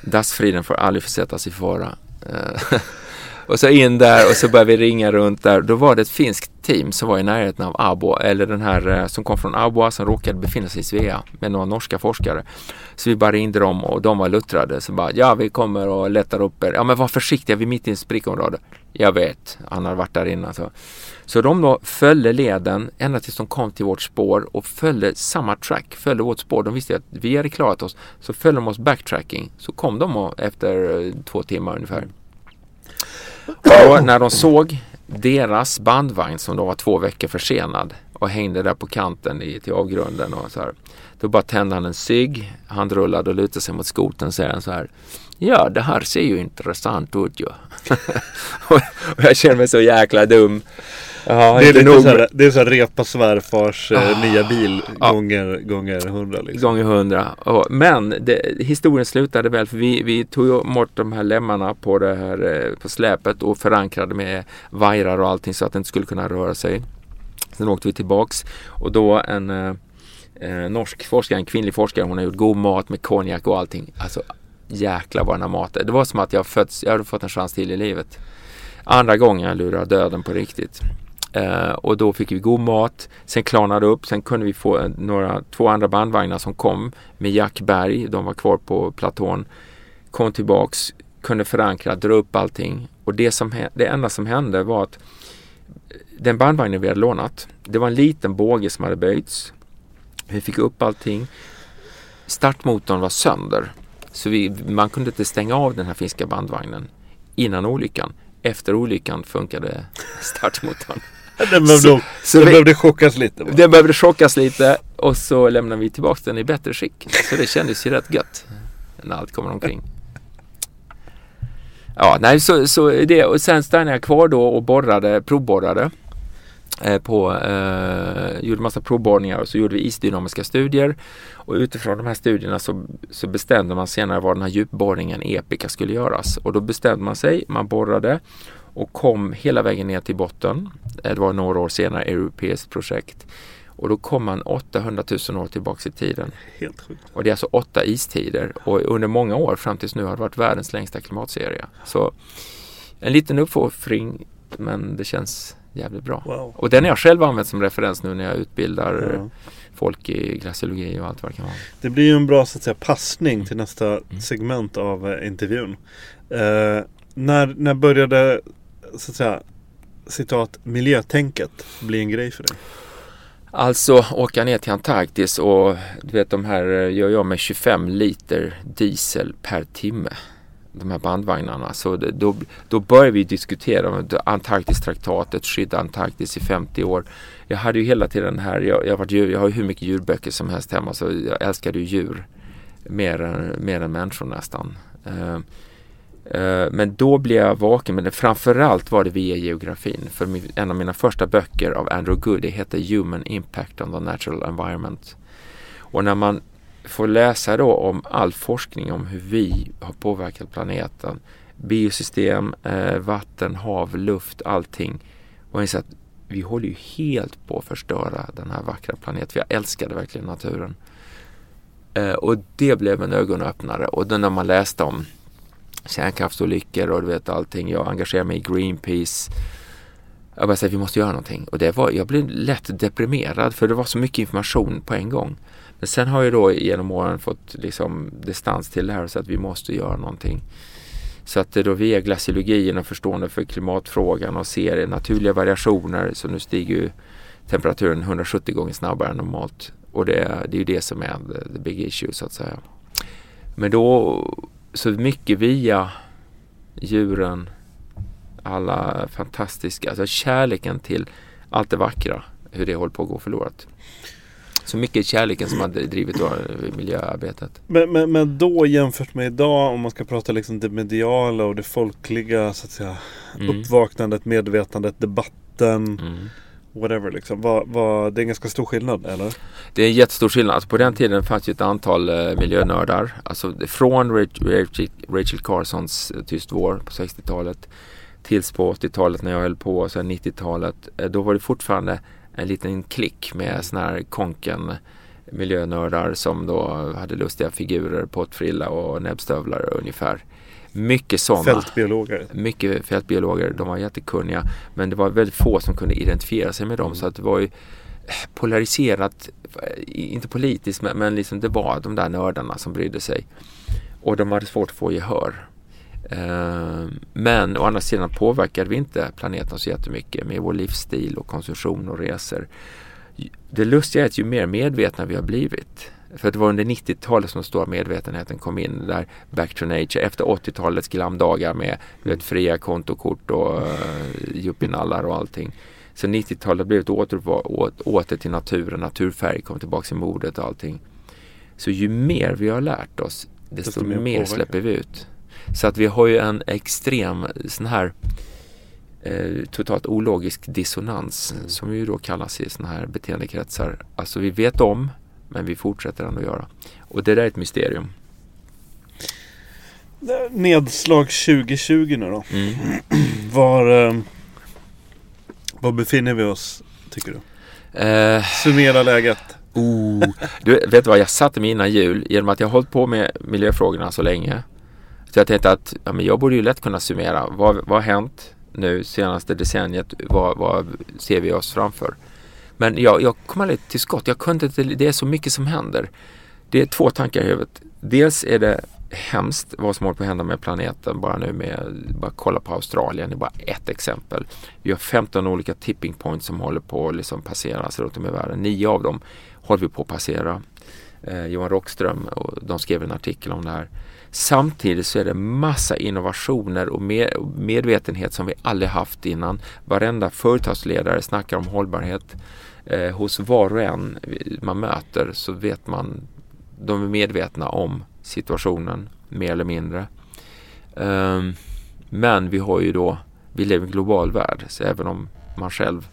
Dassfriden får aldrig försättas i fara. Eh, [LAUGHS] och så in där och så började vi ringa runt där. Då var det ett finskt team som var i närheten av Abo, eller den här eh, som kom från Aboa som råkade befinna sig i Svea med några norska forskare. Så vi bara ringde dem och de var luttrade. Så bara, ja vi kommer och lättar upp er. Ja men var försiktiga, vi är mitt i en sprickområde. Jag vet, han har varit där innan. Så. så de då följde leden ända tills de kom till vårt spår och följde samma track, följde vårt spår. De visste att vi hade klarat oss. Så följde de oss backtracking. Så kom de efter eh, två timmar ungefär. Och när de såg deras bandvagn som då var två veckor försenad och hängde där på kanten i, till avgrunden och så här. Då bara tände han en cigg, handrullade och lutade sig mot skoten och säger så här. Ja, det här ser ju intressant ut ju. [LAUGHS] och jag känner mig så jäkla dum. Ja, det, är lite nog... så här, det är så här repa svärfars ah, nya bil ah, gånger, gånger hundra. Liksom. Gånger hundra. Men det, historien slutade väl för vi, vi tog bort de här lemmarna på det här eh, på släpet och förankrade med vajrar och allting så att det inte skulle kunna röra sig. Sen åkte vi tillbaks och då en eh, eh, norsk forskare, en kvinnlig forskare, hon har gjort god mat med konjak och allting. Alltså jäklar vad den här maten. Det var som att jag, fötts, jag hade fått en chans till i livet. Andra gången jag lurade döden på riktigt. Eh, och då fick vi god mat. Sen klarnade det upp. Sen kunde vi få eh, några, två andra bandvagnar som kom med Jack Berg. De var kvar på platån. Kom tillbaks, kunde förankra, dra upp allting. Och det, som, det enda som hände var att eh, den bandvagnen vi hade lånat, det var en liten båge som hade böjts. Vi fick upp allting. Startmotorn var sönder. Så vi, man kunde inte stänga av den här finska bandvagnen innan olyckan. Efter olyckan funkade startmotorn. [LAUGHS] Den behövde, så, så den vi, behövde chockas lite. Bara. Den behövde chockas lite och så lämnade vi tillbaka den i bättre skick. Så det kändes ju rätt gött när allt kommer omkring. Ja, nej, så, så det och sen stannade jag kvar då och borrade, provborrade. Eh, på, eh, gjorde massa provborrningar och så gjorde vi isdynamiska studier. Och utifrån de här studierna så, så bestämde man senare var den här djupborrningen Epica skulle göras. Och då bestämde man sig, man borrade och kom hela vägen ner till botten. Eh, det var några år senare, europeiskt projekt. Och då kom man 800 000 år tillbaks i tiden. Helt sjukt. Och det är alltså åtta istider och under många år fram tills nu har det varit världens längsta klimatserie. Så en liten uppoffring men det känns jävligt bra. Wow. Och den har jag själv använt som referens nu när jag utbildar ja. folk i glaciologi och allt vad det kan vara. Det blir ju en bra så att säga, passning till nästa mm. segment av eh, intervjun. Eh, när, när började så att säga citat miljötänket bli en grej för dig? Alltså åka ner till Antarktis och du vet de här eh, gör jag med 25 liter diesel per timme de här bandvagnarna. Så det, då, då började vi diskutera Antarktistraktatet, skydda Antarktis i 50 år. Jag hade ju hela tiden här, jag, jag, varit djur, jag har ju hur mycket djurböcker som helst hemma så jag älskade ju djur mer, än, mer än människor nästan. Uh, Eh, men då blev jag vaken, men framförallt var det via geografin. För en av mina första böcker av Andrew Goody heter Human Impact on the Natural Environment. Och när man får läsa då om all forskning om hur vi har påverkat planeten. Biosystem, eh, vatten, hav, luft, allting. Och inser att vi håller ju helt på att förstöra den här vackra planeten. Jag älskade verkligen naturen. Eh, och det blev en ögonöppnare. Och då när man läste om kärnkraftsolyckor och du vet allting. Jag engagerade mig i Greenpeace. Jag bara säger vi måste göra någonting. Och det var, jag blev lätt deprimerad för det var så mycket information på en gång. Men sen har jag då genom åren fått liksom distans till det här så att vi måste göra någonting. Så att då via glaciologin och förstående för klimatfrågan och ser naturliga variationer så nu stiger ju temperaturen 170 gånger snabbare än normalt. Och det, det är ju det som är the big issue så att säga. Men då så mycket via djuren, alla fantastiska, alltså kärleken till allt det vackra, hur det håller på att gå förlorat. Så mycket kärleken som har drivit då miljöarbetet. Men, men, men då jämfört med idag om man ska prata liksom det mediala och det folkliga så att säga. Mm. Uppvaknandet, medvetandet, debatten. Mm. Whatever liksom. Var, var, det är en ganska stor skillnad eller? Det är en jättestor skillnad. Alltså på den tiden fanns ju ett antal eh, miljönördar. Alltså från Rachel, Rachel Carsons eh, Tyst vår på 60-talet tills på 80-talet när jag höll på och sen 90-talet. Eh, då var det fortfarande en liten klick med sådana här konken miljönördar som då hade lustiga figurer, pottfrilla och näbbstövlar ungefär. Mycket sådana. Fältbiologer. Mycket fältbiologer, de var jättekunniga. Men det var väldigt få som kunde identifiera sig med dem. Så att det var ju polariserat, eh, inte politiskt men, men liksom det var de där nördarna som brydde sig. Och de hade svårt att få gehör. Eh, Men å andra sidan påverkade vi inte planeten så jättemycket med vår livsstil och konsumtion och resor. Det lustiga är att ju mer medvetna vi har blivit för det var under 90-talet som den stora medvetenheten kom in där Back to Nature efter 80-talets glamdagar med vet, fria kontokort och uh, yuppinallar och allting. Så 90-talet blev ett åter, åter till naturen, naturfärg kom tillbaka i modet och allting. Så ju mer vi har lärt oss desto, Desto mer mer, släpper vi ut. Så att vi har ju en extrem sån här eh, totalt ologisk dissonans Mm. som ju då kallas i såna här beteendekretsar. Alltså vi vet om men vi fortsätter ändå göra. Och det där är ett mysterium. Nedslag 2020 nu då. Mm. [CLEARS THROAT] Var, eh, var befinner vi oss tycker du? Eh, Summera läget. oh. Du vet vad, jag satte mig innan jul genom att jag har hållit på med miljöfrågorna så länge. Så jag tänkte att ja, men jag borde ju lätt kunna summera. Vad, vad har hänt nu senaste decenniet? Vad, vad ser vi oss framför? Men jag, jag kom aldrig till skott. Jag kunde inte, det är så mycket som händer. Det är två tankar i huvudet. Dels är det hemskt vad som håller på att hända med planeten bara nu med, bara kolla på Australien, det är bara ett exempel. Vi har 15 olika tipping points som håller på att liksom passeras runt om i världen. Nio av dem håller vi på att passera. Eh, Johan Rockström och de skrev en artikel om det här. Samtidigt så är det massa innovationer och med, och medvetenhet som vi aldrig haft innan. Varenda företagsledare snackar om hållbarhet. Eh, hos var och en man möter så vet man, de är medvetna om situationen mer eller mindre. Ehm, men vi har ju då, vi lever i en global värld så även om man själv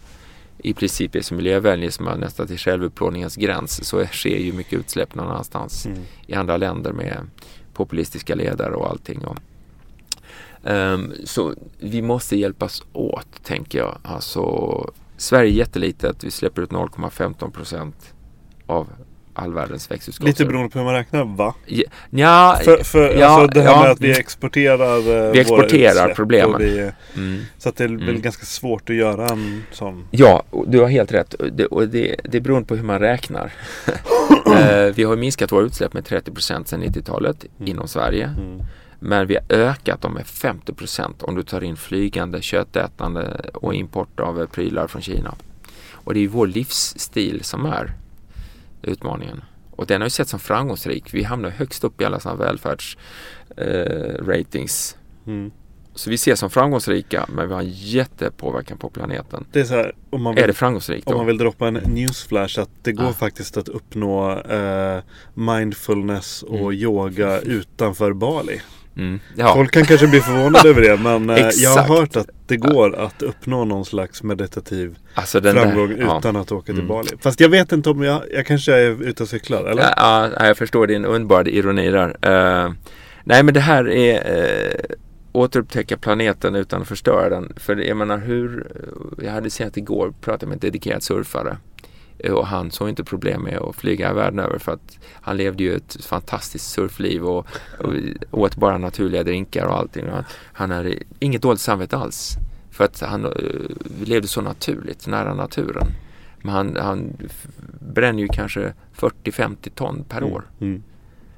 i princip är så miljövänlig som man nästan till självutplåningens gräns så sker ju mycket utsläpp någon annanstans Mm. i andra länder med populistiska ledare och allting. Och, um, så vi måste hjälpas åt tänker jag. Alltså, Sverige är jättelitet, vi släpper ut 0,15 procent av all världens växthusgaser. Lite beroende på hur man räknar va? Ja, För, för ja, alltså det här ja, med att vi mm. exporterar eh, Vi exporterar problemen. Vi, mm. så att det är väl Mm. ganska svårt att göra en sån. Ja, du har helt rätt. Det, och det, det är beroende på hur man räknar. [LAUGHS] Eh, vi har minskat våra utsläpp med 30 procent sedan 90-talet inom Sverige. Mm. Men vi har ökat dem med 50 procent om du tar in flygande, köttätande och import av prylar från Kina. Och det är vår livsstil som är utmaningen. Och den har ju sett som framgångsrik. Vi hamnar högst upp i alla sådana välfärds eh. Mm. Så vi ses som framgångsrika men vi har en jättepåverkan på planeten. Det är så här, om man Är det vill, framgångsrikt om då? man vill droppa en newsflash att det går Ah. faktiskt att uppnå eh, mindfulness och Mm. yoga utanför Bali. Mm. Ja. Folk kan kanske bli förvånade [LAUGHS] över det men eh, jag har hört att det går att uppnå någon slags meditativ Alltså framgång där, ja. utan att åka till Mm. Bali. Fast jag vet inte om jag, jag kanske är ute och cyklar eller? Ja, ja, jag förstår din underbara ironi där. Eh, nej men det här är uh, återupptäcka planeten utan att förstöra den. För jag menar hur, jag hade sett igår, pratade med en dedikerad surfare. Eh, Och han såg inte problem med att flyga världen över för att han levde ju ett fantastiskt surfliv och, och åt bara naturliga drinkar och allting. Och han- han hade inget dåligt samvete alls. För att han eh, levde så naturligt, nära naturen. Men han, han bränner ju kanske 40-50 ton per år. Mm.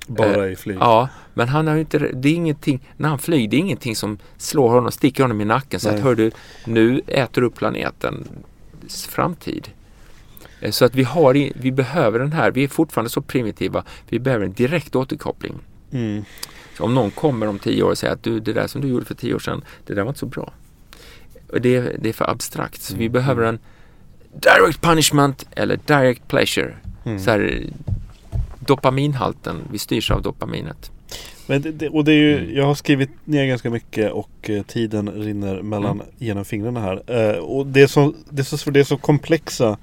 Bara Eh, i flyg. Ja, men han har inte, det är ingenting, när han flyger, det är ingenting som slår honom, sticker honom i nacken så Nej. att hör du, nu äter du upp planetens framtid. Eh, Så att vi har, vi behöver den här, vi är fortfarande så primitiva, vi behöver en direkt återkoppling. Mm. Så om någon kommer om tio år och säger att du, det där som du gjorde för tio år sedan, det där var inte så bra. Det, det är för abstrakt. Så vi behöver en direct punishment eller direct pleasure. Mm. Så här, dopaminhalten, vi styrs av dopaminet. Men det, det, och det är ju, Mm. jag har skrivit ner ganska mycket och eh, tiden rinner mellan Mm. genom fingrarna här. Eh, och det är, så, det, är så, det är så komplexa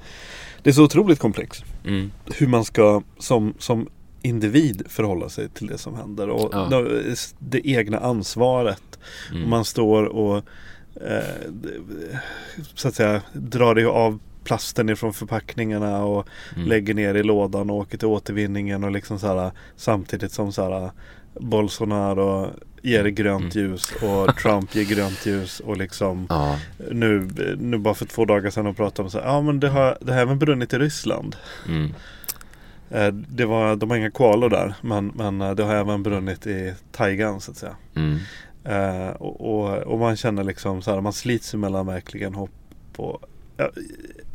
Det är så otroligt komplext Mm. hur man ska som, som individ förhålla sig till det som händer och Ja. det, egna ansvaret. Mm. Man står och eh, så att säga drar det av plasten ifrån förpackningarna och Mm. lägger ner i lådan och åker till återvinningen och liksom så här samtidigt som så här Bolsonaro ger grönt Mm. ljus och [LAUGHS] Trump ger grönt ljus och liksom Ja, nu, nu bara för två dagar sedan och pratade om så här, ja men det har, det har även brunnit i Ryssland. mm. Eh, Det var, de har inga koalor där men, men eh, det har även brunnit i taigan så att säga. Mm. Eh, och, och, och man känner liksom så här, man slits mellan verkligen hopp och ja,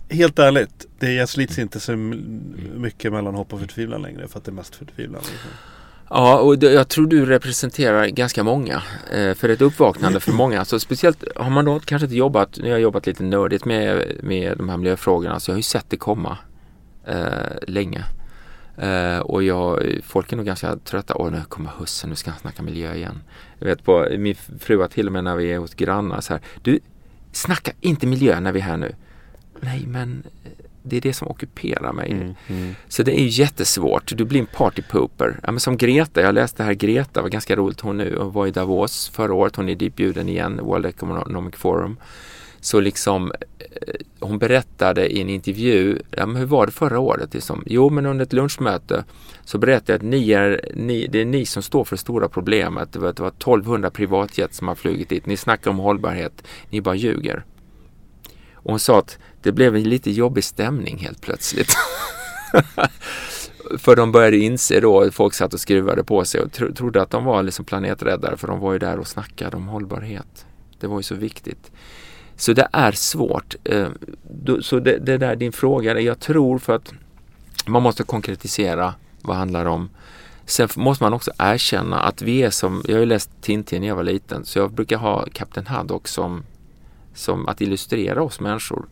Helt ärligt, det, jag slits inte så mycket mellan hopp och förtvivlan längre för att det är mest förtvivlan. Liksom. Ja, och jag tror du representerar ganska många. Eh, för ett uppvaknande för många. Så speciellt har man då kanske inte jobbat, nu har jag jobbat lite nördigt med, med de här miljöfrågorna, så jag har ju sett det komma eh, länge. Eh, och jag, folk är nog ganska trötta. Åh, nu kommer hösten, nu ska han snacka miljö igen. Jag vet på, min fru har till och med när vi är hos grannar så här. Du, snacka inte miljö när vi är här nu. Nej, men det är det som ockuperar mig. Så det är ju jättesvårt. Du blir en partypooper. Ja, men som Greta, jag läste här Greta, var ganska roligt hon nu och var i Davos förra året. Hon är ditbjuden igen, World Economic Forum. Så liksom eh, hon berättade i en intervju, ja, men hur var det förra året? Liksom? Jo men under ett lunchmöte så berättade jag att ni är, ni, det är ni som står för det stora problemet. Det var, det var 1200 privatjet som har flugit dit. Ni snackar om hållbarhet, ni bara ljuger. Och hon sa att det blev en lite jobbig stämning helt plötsligt. [LAUGHS] för de började inse då, folk satt och skruvade på sig och tro, trodde att de var liksom planeträddare för de var ju där och snackade om hållbarhet. Det var ju så viktigt. Så det är svårt. Eh, så det, det där din fråga, jag tror för att man måste konkretisera vad det handlar om. Sen måste man också erkänna att vi är som, jag har ju läst Tintin när jag var liten, så jag brukar ha Kapten Haddock som, som att illustrera oss människor.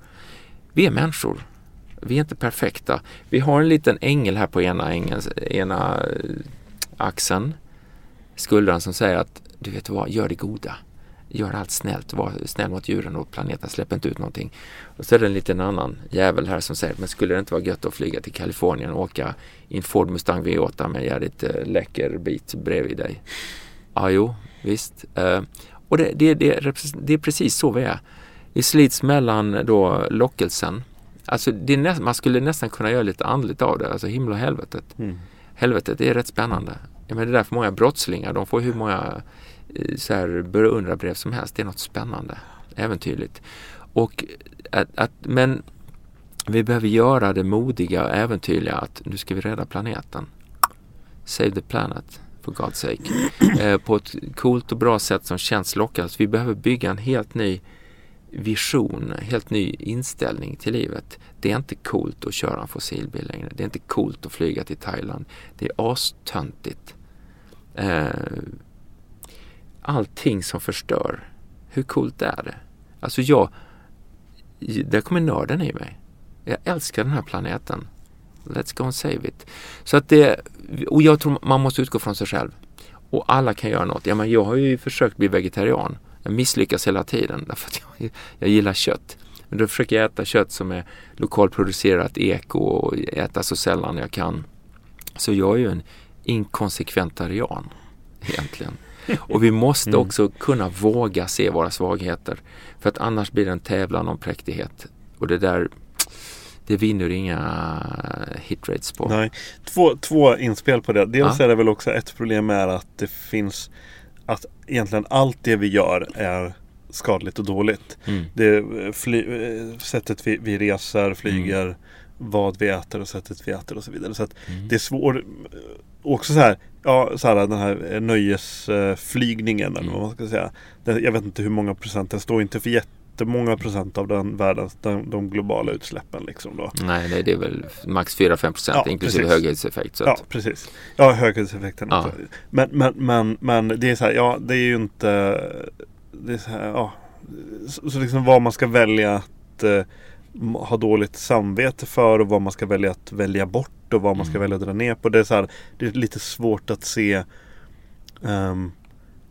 Vi är människor. Vi är inte perfekta. Vi har en liten ängel här på ena, ängeln, ena eh, axeln, skuldran som säger att du vet vad, gör det goda. Gör allt snällt, var snäll mot djuren och planeten, släpp inte ut någonting. Och så är det en liten annan jävel här som säger, men skulle det inte vara gött att flyga till Kalifornien och åka i en Ford Mustang V8 med en jävligt eh, läcker bit bredvid dig? Ja, jo, visst. Eh, och det, det, det, det är precis så vi är. Vi slits mellan då lockelsen. Alltså nä- man skulle nästan kunna göra lite andligt av det, alltså himmel och helvetet. Mm. Helvetet, det är rätt spännande. Jag menar, det är därför många brottslingar, de får hur många eh, så här beundrarbrev som helst. Det är något spännande, äventyrligt. Och att, att, men vi behöver göra det modiga och äventyrliga att nu ska vi rädda planeten. Save the planet, for God's sake. [CLEARS THROAT] Eh, på ett coolt och bra sätt som känns lockande. Så vi behöver bygga en helt ny vision, helt ny inställning till livet. Det är inte coolt att köra en fossilbil längre. Det är inte coolt att flyga till Thailand. Det är astöntigt. Eh, allting som förstör, hur coolt är det? Alltså jag, där kommer nörden i mig. Jag älskar den här planeten. Let's go and save it. Så att det, och jag tror man måste utgå från sig själv. Och alla kan göra något. Ja, men jag har ju försökt bli vegetarian. Jag misslyckas hela tiden därför att jag, jag gillar kött. Men då försöker jag äta kött som är lokalproducerat eko och äta så sällan jag kan. Så jag är ju en inkonsekventarian egentligen. Och vi måste också kunna våga se våra svagheter. För att annars blir det en tävlan om präktighet. Och det där, det vinner inga hitrates på. Nej. Två, två inspel på det. Dels Ja. är det väl också ett problem med att det finns att egentligen allt det vi gör är skadligt och dåligt. Mm. Det eh, fly, eh, sättet vi, vi reser, flyger, vad vi äter och sättet vi äter och så vidare. Så Mm. det är svårt. Också så här, ja, så här den här eh, nöjesflygningen eller Mm. vad man ska säga. Den, jag vet inte hur många procent, den står inte för jätte jättemånga procent av den världens, de, de globala utsläppen. Liksom då. Nej, nej, det är väl max 4-5 procent Ja, inklusive precis. höghöjdseffekt. Så Ja, att, precis. Ja, höghöjdseffekten. Ja. också. Men, men, men, men det är så här, ja det är ju inte det är så här, ja. Så, så liksom vad man ska välja att eh, ha dåligt samvete för och vad man ska välja att välja bort och vad man ska Mm. välja att dra ner på. Det är, så här, det är lite svårt att se ehm,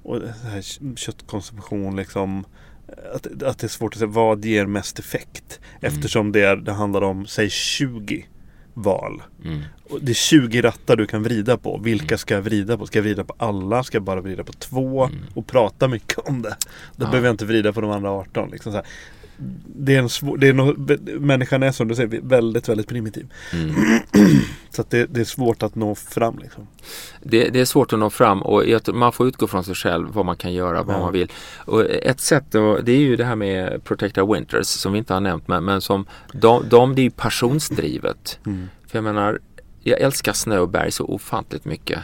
och här köttkonsumtion liksom att, att det är svårt att se vad ger mest effekt. Mm. Eftersom det, är, det handlar om, säg 20 val. mm. Och Det är 20 rattar du kan vrida på. Vilka ska jag vrida på? Ska jag vrida på alla? Ska jag bara vrida på två? Mm. Och prata mycket om det. Då Ja. behöver jag inte vrida på de andra 18. Liksom. Det är en svår, det är nog, människan är som du säger väldigt, väldigt primitiv. Mm. [CLEARS THROAT] Så det, det är svårt att nå fram. Liksom. Det, det är svårt att nå fram och man får utgå från sig själv vad man kan göra, vad Ja. man vill. Och ett sätt då, det är ju det här med Protect Our Winters som vi inte har nämnt men, men som de, de, det är ju passionsdrivet. [CLEARS THROAT] Mm. För jag menar, jag älskar snö och berg så ofantligt mycket.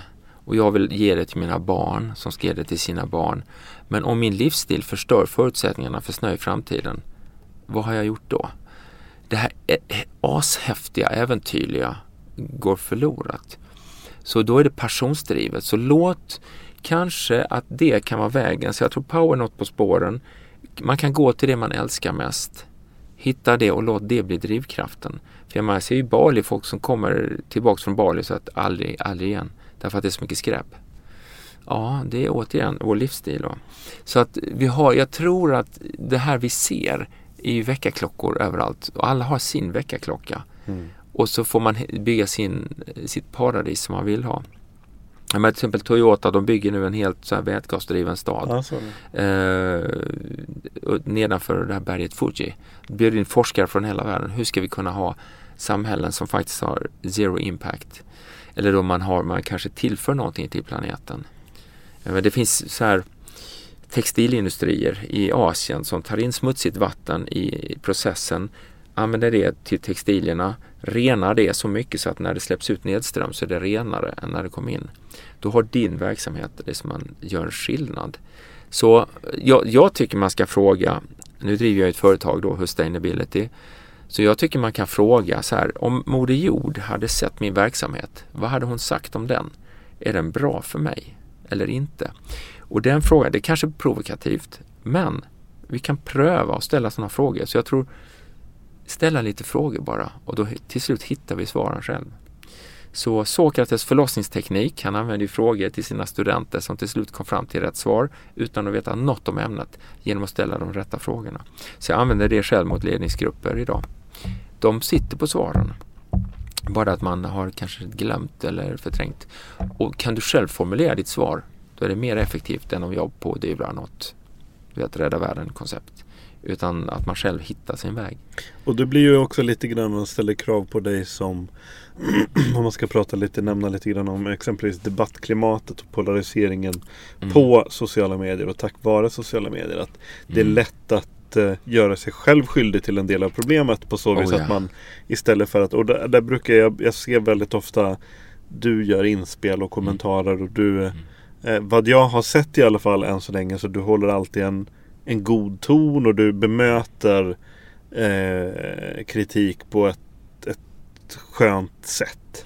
Och jag vill ge det till mina barn som ska ge det till sina barn. Men om min livsstil förstör förutsättningarna för snö i framtiden, vad har jag gjort då? Det här ashäftiga, äventyrliga går förlorat. Så då är det passionsdrivet. Så låt kanske att det kan vara vägen. Så jag tror power något på spåren. Man kan gå till det man älskar mest. Hitta det och låt det bli drivkraften. För jag menar, jag ser ju Bali, folk som kommer tillbaks från Bali så att aldrig, aldrig igen. Därför att det är så mycket skräp. Ja, det är återigen vår livsstil. Då. Så att vi har, jag tror att det här vi ser är ju väckarklockor överallt. Och alla har sin väckarklocka. Och så får man bygga sin, sitt paradis som man vill ha. Men till exempel Toyota, de bygger nu en helt så här vätgasdriven stad. Ja, så. Eh, nedanför det här berget Fuji. Bjöd in forskare från hela världen. Hur ska vi kunna ha samhällen som faktiskt har zero impact? Eller då man har, man kanske tillför någonting till planeten. Eh, det finns så här textilindustrier i Asien som tar in smutsigt vatten i processen, använder det till textilierna, renar det så mycket så att när det släpps ut nedström så är det renare än när det kom in. Då har din verksamhet det som man gör en skillnad. Så jag, jag tycker man ska fråga, nu driver jag ett företag då, Sustainability, så jag tycker man kan fråga så här, om Moder Jord hade sett min verksamhet, vad hade hon sagt om den? Är den bra för mig eller inte? Och den frågan, det kanske är provokativt, men vi kan pröva att ställa sådana frågor. Så jag tror, ställa lite frågor bara och då till slut hittar vi svaren själv. Så Sokrates förlossningsteknik, han använde ju frågor till sina studenter som till slut kom fram till rätt svar utan att veta något om ämnet genom att ställa de rätta frågorna. Så jag använder det själv mot ledningsgrupper idag. De sitter på svaren. Bara att man har kanske glömt eller förträngt. Och kan du själv formulera ditt svar, då är det mer effektivt än om jag pådyvlar något, vet, rädda världen-koncept. Utan att man själv hittar sin väg. Och det blir ju också lite grann man ställer krav på dig som [CLEARS THROAT] om man ska prata lite, nämna lite grann om exempelvis debattklimatet och polariseringen Mm. på sociala medier och tack vare sociala medier. Att det är Mm. lätt att eh, göra sig själv skyldig till en del av problemet på så vis Oh, ja. att man istället för att, och där, där brukar jag, jag ser väldigt ofta du gör inspel och kommentarer och du Mm. Eh, vad jag har sett i alla fall än så länge så du håller alltid en, en god ton och du bemöter eh, kritik på ett, ett skönt sätt.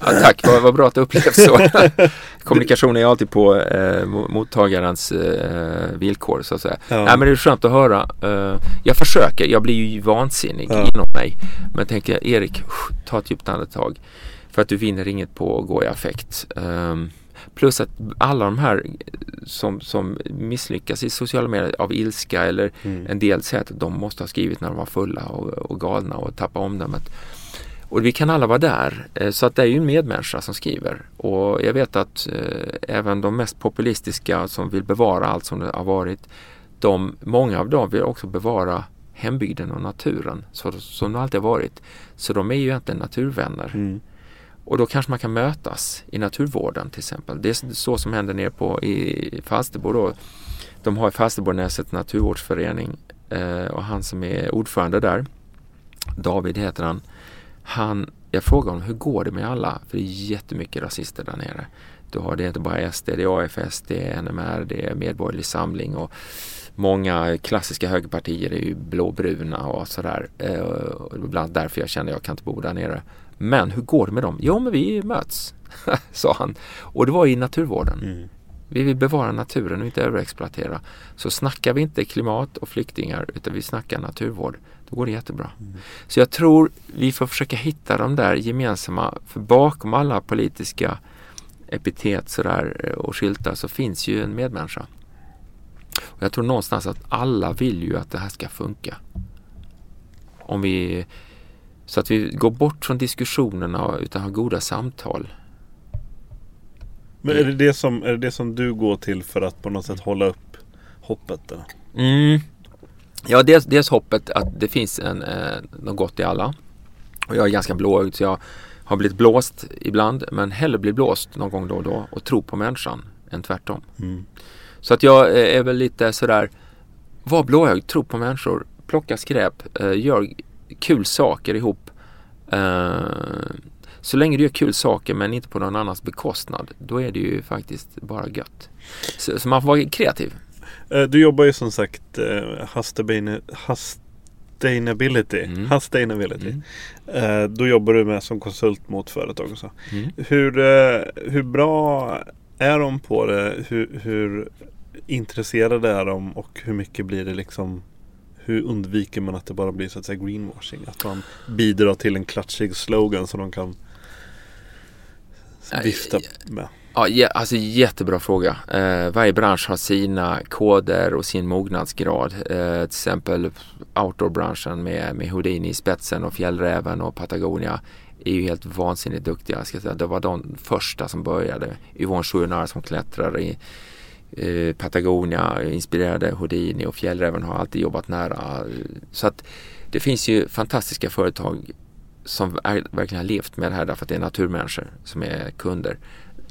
Ja, tack, vad, vad bra att det upplevs så. [LAUGHS] Kommunikation är alltid på eh, mo- mottagarens eh, villkor så att säga. Ja. Nej, men det är skönt att höra. Eh, jag försöker, jag blir ju vansinnig Ja. inom mig. Men tänker Erik, ta ett djupt andetag. För att du vinner inget på att gå i affekt. Ehm, plus att alla de här som, som misslyckas i sociala medier av ilska eller Mm. en del säger att de måste ha skrivit när de var fulla och, och galna och tappa omdömet. Och vi kan alla vara där. Eh, Så att det är ju en medmänniska som skriver. Och jag vet att eh, även de mest populistiska som vill bevara allt som det har varit. De, många av dem vill också bevara hembygden och naturen så, som det alltid har varit. Så de är ju egentligen naturvänner. Mm. Och då kanske man kan mötas i naturvården till exempel. Det är så som händer nere på i Falsterbo då. De har i Falsterbonäset naturvårdsförening eh, och han som är ordförande där, David heter han, han, jag frågar honom hur går det med alla? För det är jättemycket rasister där nere. Du har det är inte bara SD, det är AFS, det är NMR, det är Medborgerlig Samling och Många klassiska högerpartier är ju blåbruna och sådär. Eh, och det var bland annat därför jag kände att jag kan inte bo där nere. Men hur går det med dem? Jo men vi möts, [LAUGHS] sa han. Och det var i naturvården. Mm. Vi vill bevara naturen och inte överexploatera. Så snackar vi inte klimat och flyktingar utan vi snackar naturvård. Då går det jättebra. Mm. Så jag tror vi får försöka hitta de där gemensamma, för bakom alla politiska epitet sådär och skyltar så finns ju en medmänniska. Och jag tror någonstans att alla vill ju att det här ska funka. Om vi, så att vi går bort från diskussionerna utan har goda samtal. Men är det det, som, är det det som du går till för att på något sätt hålla upp hoppet? Eller? Mm. Ja, dels, dels hoppet att det finns en, eh, något gott i alla. Och jag är ganska blåögd så jag har blivit blåst ibland men hellre bli blåst någon gång då och då och tro på människan än tvärtom. Mm. Så att jag eh, är väl lite sådär, var blåögd, tro på människor, plocka skräp, eh, gör kul saker ihop. Eh, så länge du gör kul saker men inte på någon annans bekostnad, då är det ju faktiskt bara gött. Så, så man får vara kreativ. Eh, Du jobbar ju som sagt eh, Sustainability. Sustainability. Mm. Sustainability. Mm. Eh, Då jobbar du med som konsult mot företag och så. Mm. Hur, eh, hur bra är de på det? Hur, hur intresserade är de och hur mycket blir det liksom hur undviker man att det bara blir så att säga greenwashing? Att man bidrar till en klatschig slogan som de kan vifta med. Ja, alltså jättebra fråga. Eh, varje bransch har sina koder och sin mognadsgrad. Eh, till exempel outdoorbranschen med, med Houdini i spetsen och Fjällräven och Patagonia är ju helt vansinnigt duktiga. Ska säga. Det var de första som började. Yvonne Chouinard som klättrar i eh, Patagonia inspirerade Houdini och Fjällräven har alltid jobbat nära. Så att det finns ju fantastiska företag som är, verkligen har levt med det här därför att det är naturmänniskor som är kunder.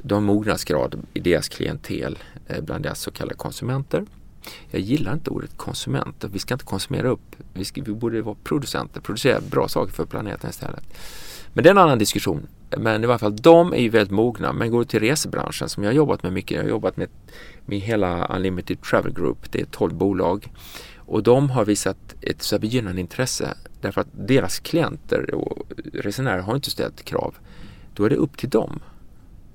De har mognadsgrad i deras klientel eh, bland deras så kallade konsumenter. Jag gillar inte ordet konsumenter. Vi ska inte konsumera upp. Vi, ska, vi borde vara producenter, producera bra saker för planeten istället. Men det är en annan diskussion. Men i varje fall de är ju väldigt mogna. Men går du till resebranschen som jag har jobbat med mycket. Jag har jobbat med, med hela Unlimited Travel Group. Det är 12 bolag. Och de har visat ett så begynnande intresse därför att deras klienter och resenärer har inte ställt krav. Då är det upp till dem.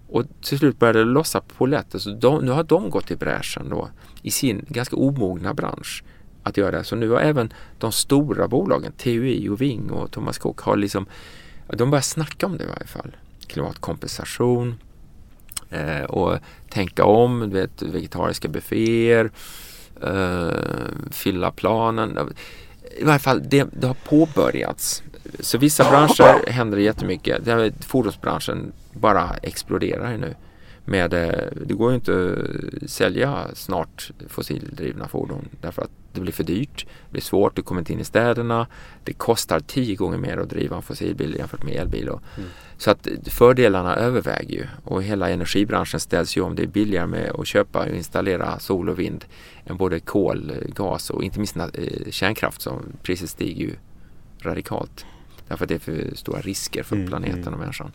Och till slut började det lossa på lätt. Så de, nu har de gått i bräschen då i sin ganska omogna bransch att göra det. Så nu har även de stora bolagen, TUI och Ving och Thomas Cook har liksom, de börjar snacka om det i varje fall. Klimatkompensation eh, och tänka om, du vet, vegetariska bufféer, eh, fylla planen. I varje fall, det, det har påbörjats. Så vissa branscher händer det jättemycket. Det här, fordonsbranschen bara exploderar nu. Med, eh, det går ju inte att sälja snart fossildrivna fordon därför att det blir för dyrt. Det blir svårt, du kommer inte in i städerna. Det kostar tio gånger mer att driva en fossilbil jämfört med elbil. Mm. Så att fördelarna överväger ju och hela energibranschen ställs ju om. Det är billigare med att köpa och installera sol och vind än både kol, gas och inte minst eh, kärnkraft som priset stiger ju radikalt. Därför att det är för stora risker för Mm, planeten mm. och människan.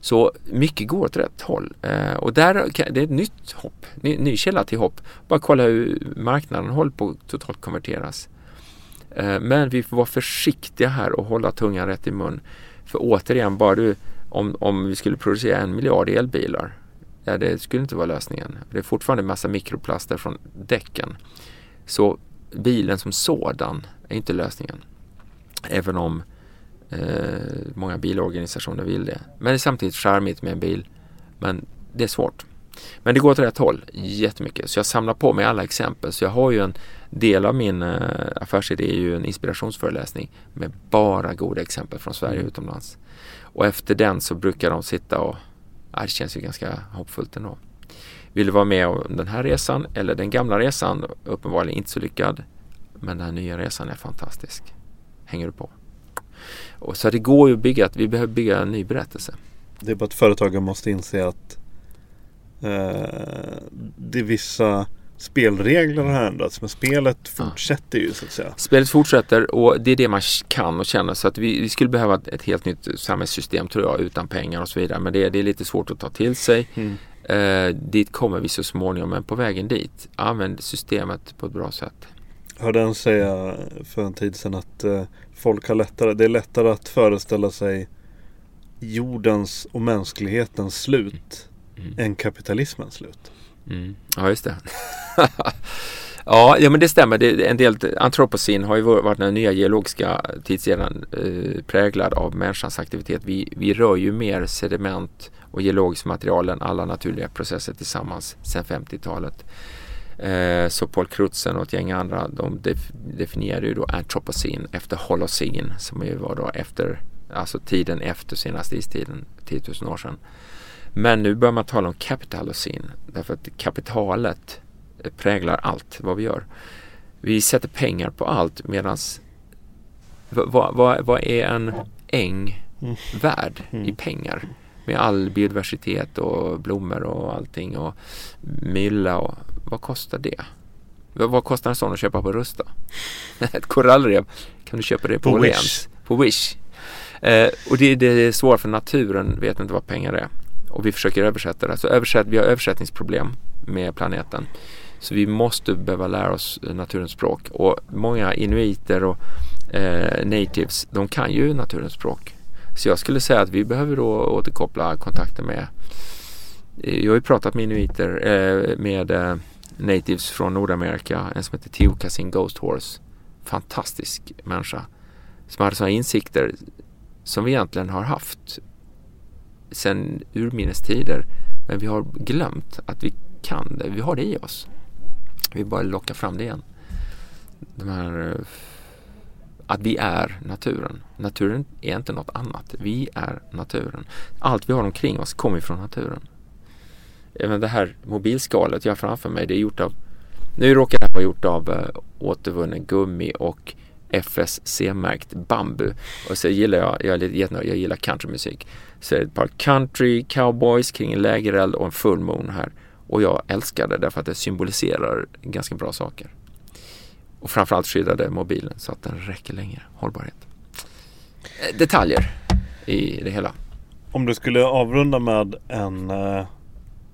Så mycket går åt rätt håll. Eh, och där, det är ett nytt hopp, ny, ny källa till hopp. Bara kolla hur marknaden håller på att totalt konverteras. Eh, men vi får vara försiktiga här och hålla tungan rätt i mun. För återigen, bara du, om, om vi skulle producera en miljard elbilar, ja, det skulle inte vara lösningen. Det är fortfarande en massa mikroplaster från däcken. Så bilen som sådan är inte lösningen. Även om eh, många bilorganisationer vill det. Men det är samtidigt charmigt med en bil. Men det är svårt. Men det går åt rätt håll jättemycket. Så jag samlar på mig alla exempel. Så jag har ju en del av min eh, affärsidé är ju en inspirationsföreläsning med bara goda exempel från Sverige och utomlands. Och efter den så brukar de sitta och, ja, det känns ju ganska hoppfullt ändå. Vill du vara med om den här resan eller den gamla resan? Uppenbarligen inte så lyckad. Men den här nya resan är fantastisk. Hänger du på? Och så det går ju att bygga, att vi behöver bygga en ny berättelse. Det är bara att företagen måste inse att eh, det är vissa spelregler har ändrats. Men spelet fortsätter ju så att säga. Spelet fortsätter och det är det man kan och känner så att vi, vi skulle behöva ett, ett helt nytt samhällssystem tror jag utan pengar och så vidare. Men det, det är lite svårt att ta till sig. Mm. Eh, dit kommer vi så småningom men på vägen dit använd systemet på ett bra sätt. Hörde en säga för en tid sedan att eh, folk har lättare, det är lättare att föreställa sig jordens och mänsklighetens slut Mm. än kapitalismens slut. Mm. Ja, just det. [LAUGHS] ja, ja, men det stämmer. Det, en del antropocen har ju varit den nya geologiska tidseran eh, präglad av människans aktivitet. Vi, vi rör ju mer sediment och geologiskt material än alla naturliga processer tillsammans sedan 50-talet. Eh, så Paul Crutzen och ett gäng andra de def, definierade ju då antropocen efter holocen som ju var då efter, alltså tiden efter senaste istiden, 10 000 år sedan. Men nu börjar man tala om kapitalocen därför att kapitalet präglar allt vad vi gör. Vi sätter pengar på allt medan vad, vad, vad är en äng värd i pengar? Med all biodiversitet och blommor och allting och mylla och vad kostar det? Vad, kostar en sån att köpa på Rusta? [LAUGHS] Ett korallrev kan du köpa det på, På Wish. På Wish. Eh, och det, det är svårt för naturen vet inte vad pengar är. Och vi försöker översätta det. Så översätt, vi har översättningsproblem med planeten. Så vi måste behöva lära oss naturens språk. Och många inuiter och eh, natives, de kan ju naturens språk. Så jag skulle säga att vi behöver då återkoppla kontakten med jag har ju pratat med inuiter, eh, med eh, natives från Nordamerika, en som heter Tiokasin Ghost Horse. Fantastisk människa. Som hade sådana insikter som vi egentligen har haft sedan urminnes tider. Men vi har glömt att vi kan det. Vi har det i oss. Vi bara lockar fram det igen. De här, eh, att vi är naturen. Naturen är inte något annat. Vi är naturen. Allt vi har omkring oss kommer från naturen. Även det här mobilskalet jag har framför mig, det är gjort av nu råkar det vara gjort av äh, återvunnen gummi och FSC-märkt bambu. Och så gillar jag, jag är lite jättenöjd, jag gillar countrymusik. Så är det ett par country cowboys kring en lägereld och en full moon här. Och jag älskar det därför att det symboliserar ganska bra saker. Och framförallt skyddade mobilen så att den räcker längre. Hållbarhet. Eh, detaljer i det hela. Om du skulle avrunda med en eh,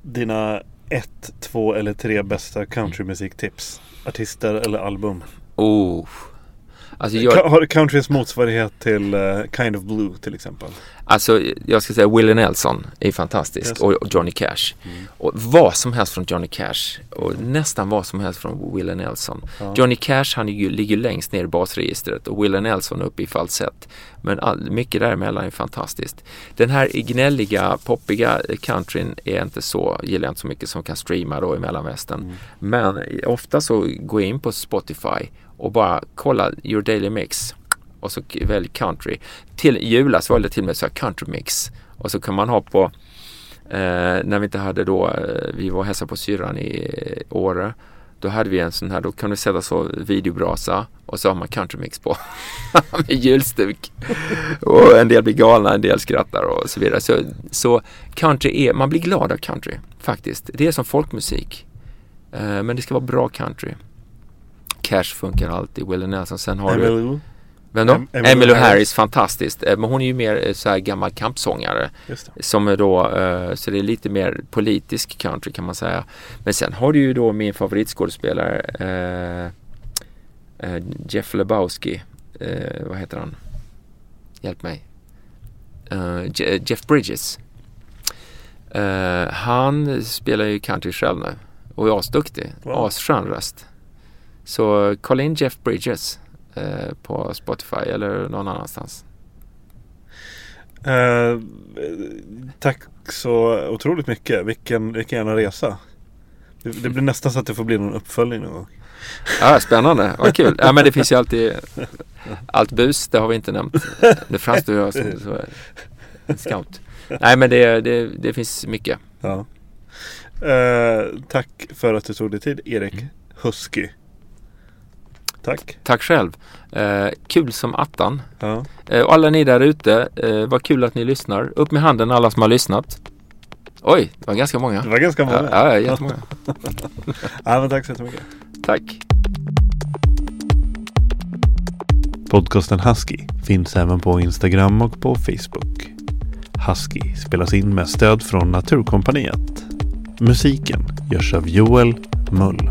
dina ett, två eller tre bästa countrymusiktips. Artister eller album. Oh. Alltså jag, Har countrys motsvarighet till eh, Kind of Blue till exempel? Alltså jag ska säga Willie Nelson är fantastisk Yes. och, Johnny Cash. Och vad som helst från Johnny Cash och nästan vad som helst från Willie Nelson. Johnny Cash han ju, ligger längst ner i basregistret och Willie Nelson uppe i falsett. Men all, mycket däremellan är fantastiskt. Den här gnälliga, poppiga countryn är inte så, gillar jag inte så mycket som kan streama då i mellanvästern. Men ofta så går jag in på Spotify och bara kolla your daily mix och så välj country. Till i julas valde jag till och med så här country mix och så kan man ha på eh, när vi inte hade då, eh, vi var och hälsade på syrran i eh, Åre. Då hade vi en sån här, då kan du sätta så videobrasa och så har man country mix på. [LAUGHS] med julstuk. Och en del blir galna, en del skrattar och så vidare. Så, så country är, man blir glad av country faktiskt. Det är som folkmusik. Eh, men det ska vara bra country. Cash funkar alltid, Willie Nelson. Sen har du Emmylou. vem då? Em- Emmylou Emmylou Harris. Harris. fantastiskt. Eh, Men hon är ju mer eh, så här gammal kampsångare. Som är då, eh, så det är lite mer politisk country kan man säga. Men sen har du ju då min favoritskådespelare Jeff Lebowski. Vad heter han? Hjälp mig. Je- Jeff Bridges. Han spelar ju country själv nu och är asduktig. Wow. Asskön röst. Så kolla in Jeff Bridges eh, på Spotify eller någon annanstans. Eh, tack så otroligt mycket. Vilken, vilken jävla resa. Det, det blir nästan så att det får bli någon uppföljning någon gång. Ja, spännande, vad kul. Ja, men det finns ju alltid allt bus, det har vi inte nämnt. Det framstår jag som så, scout. Nej, men det, det, det finns mycket. Ja. Eh, tack för att du tog dig tid Erik Mm. Husky. Tack. Tack själv. Eh, kul som attan. Ja. Eh, och alla ni där ute, eh, vad kul att ni lyssnar. Upp med handen alla som har lyssnat. Oj, det var ganska många. Det var ganska många. Ja, ja jättemånga. [LAUGHS] Ja, men tack så jättemycket. Tack. Podcasten Husky finns även på Instagram och på Facebook. Husky spelas in med stöd från Naturkompaniet. Musiken görs av Joel Mull.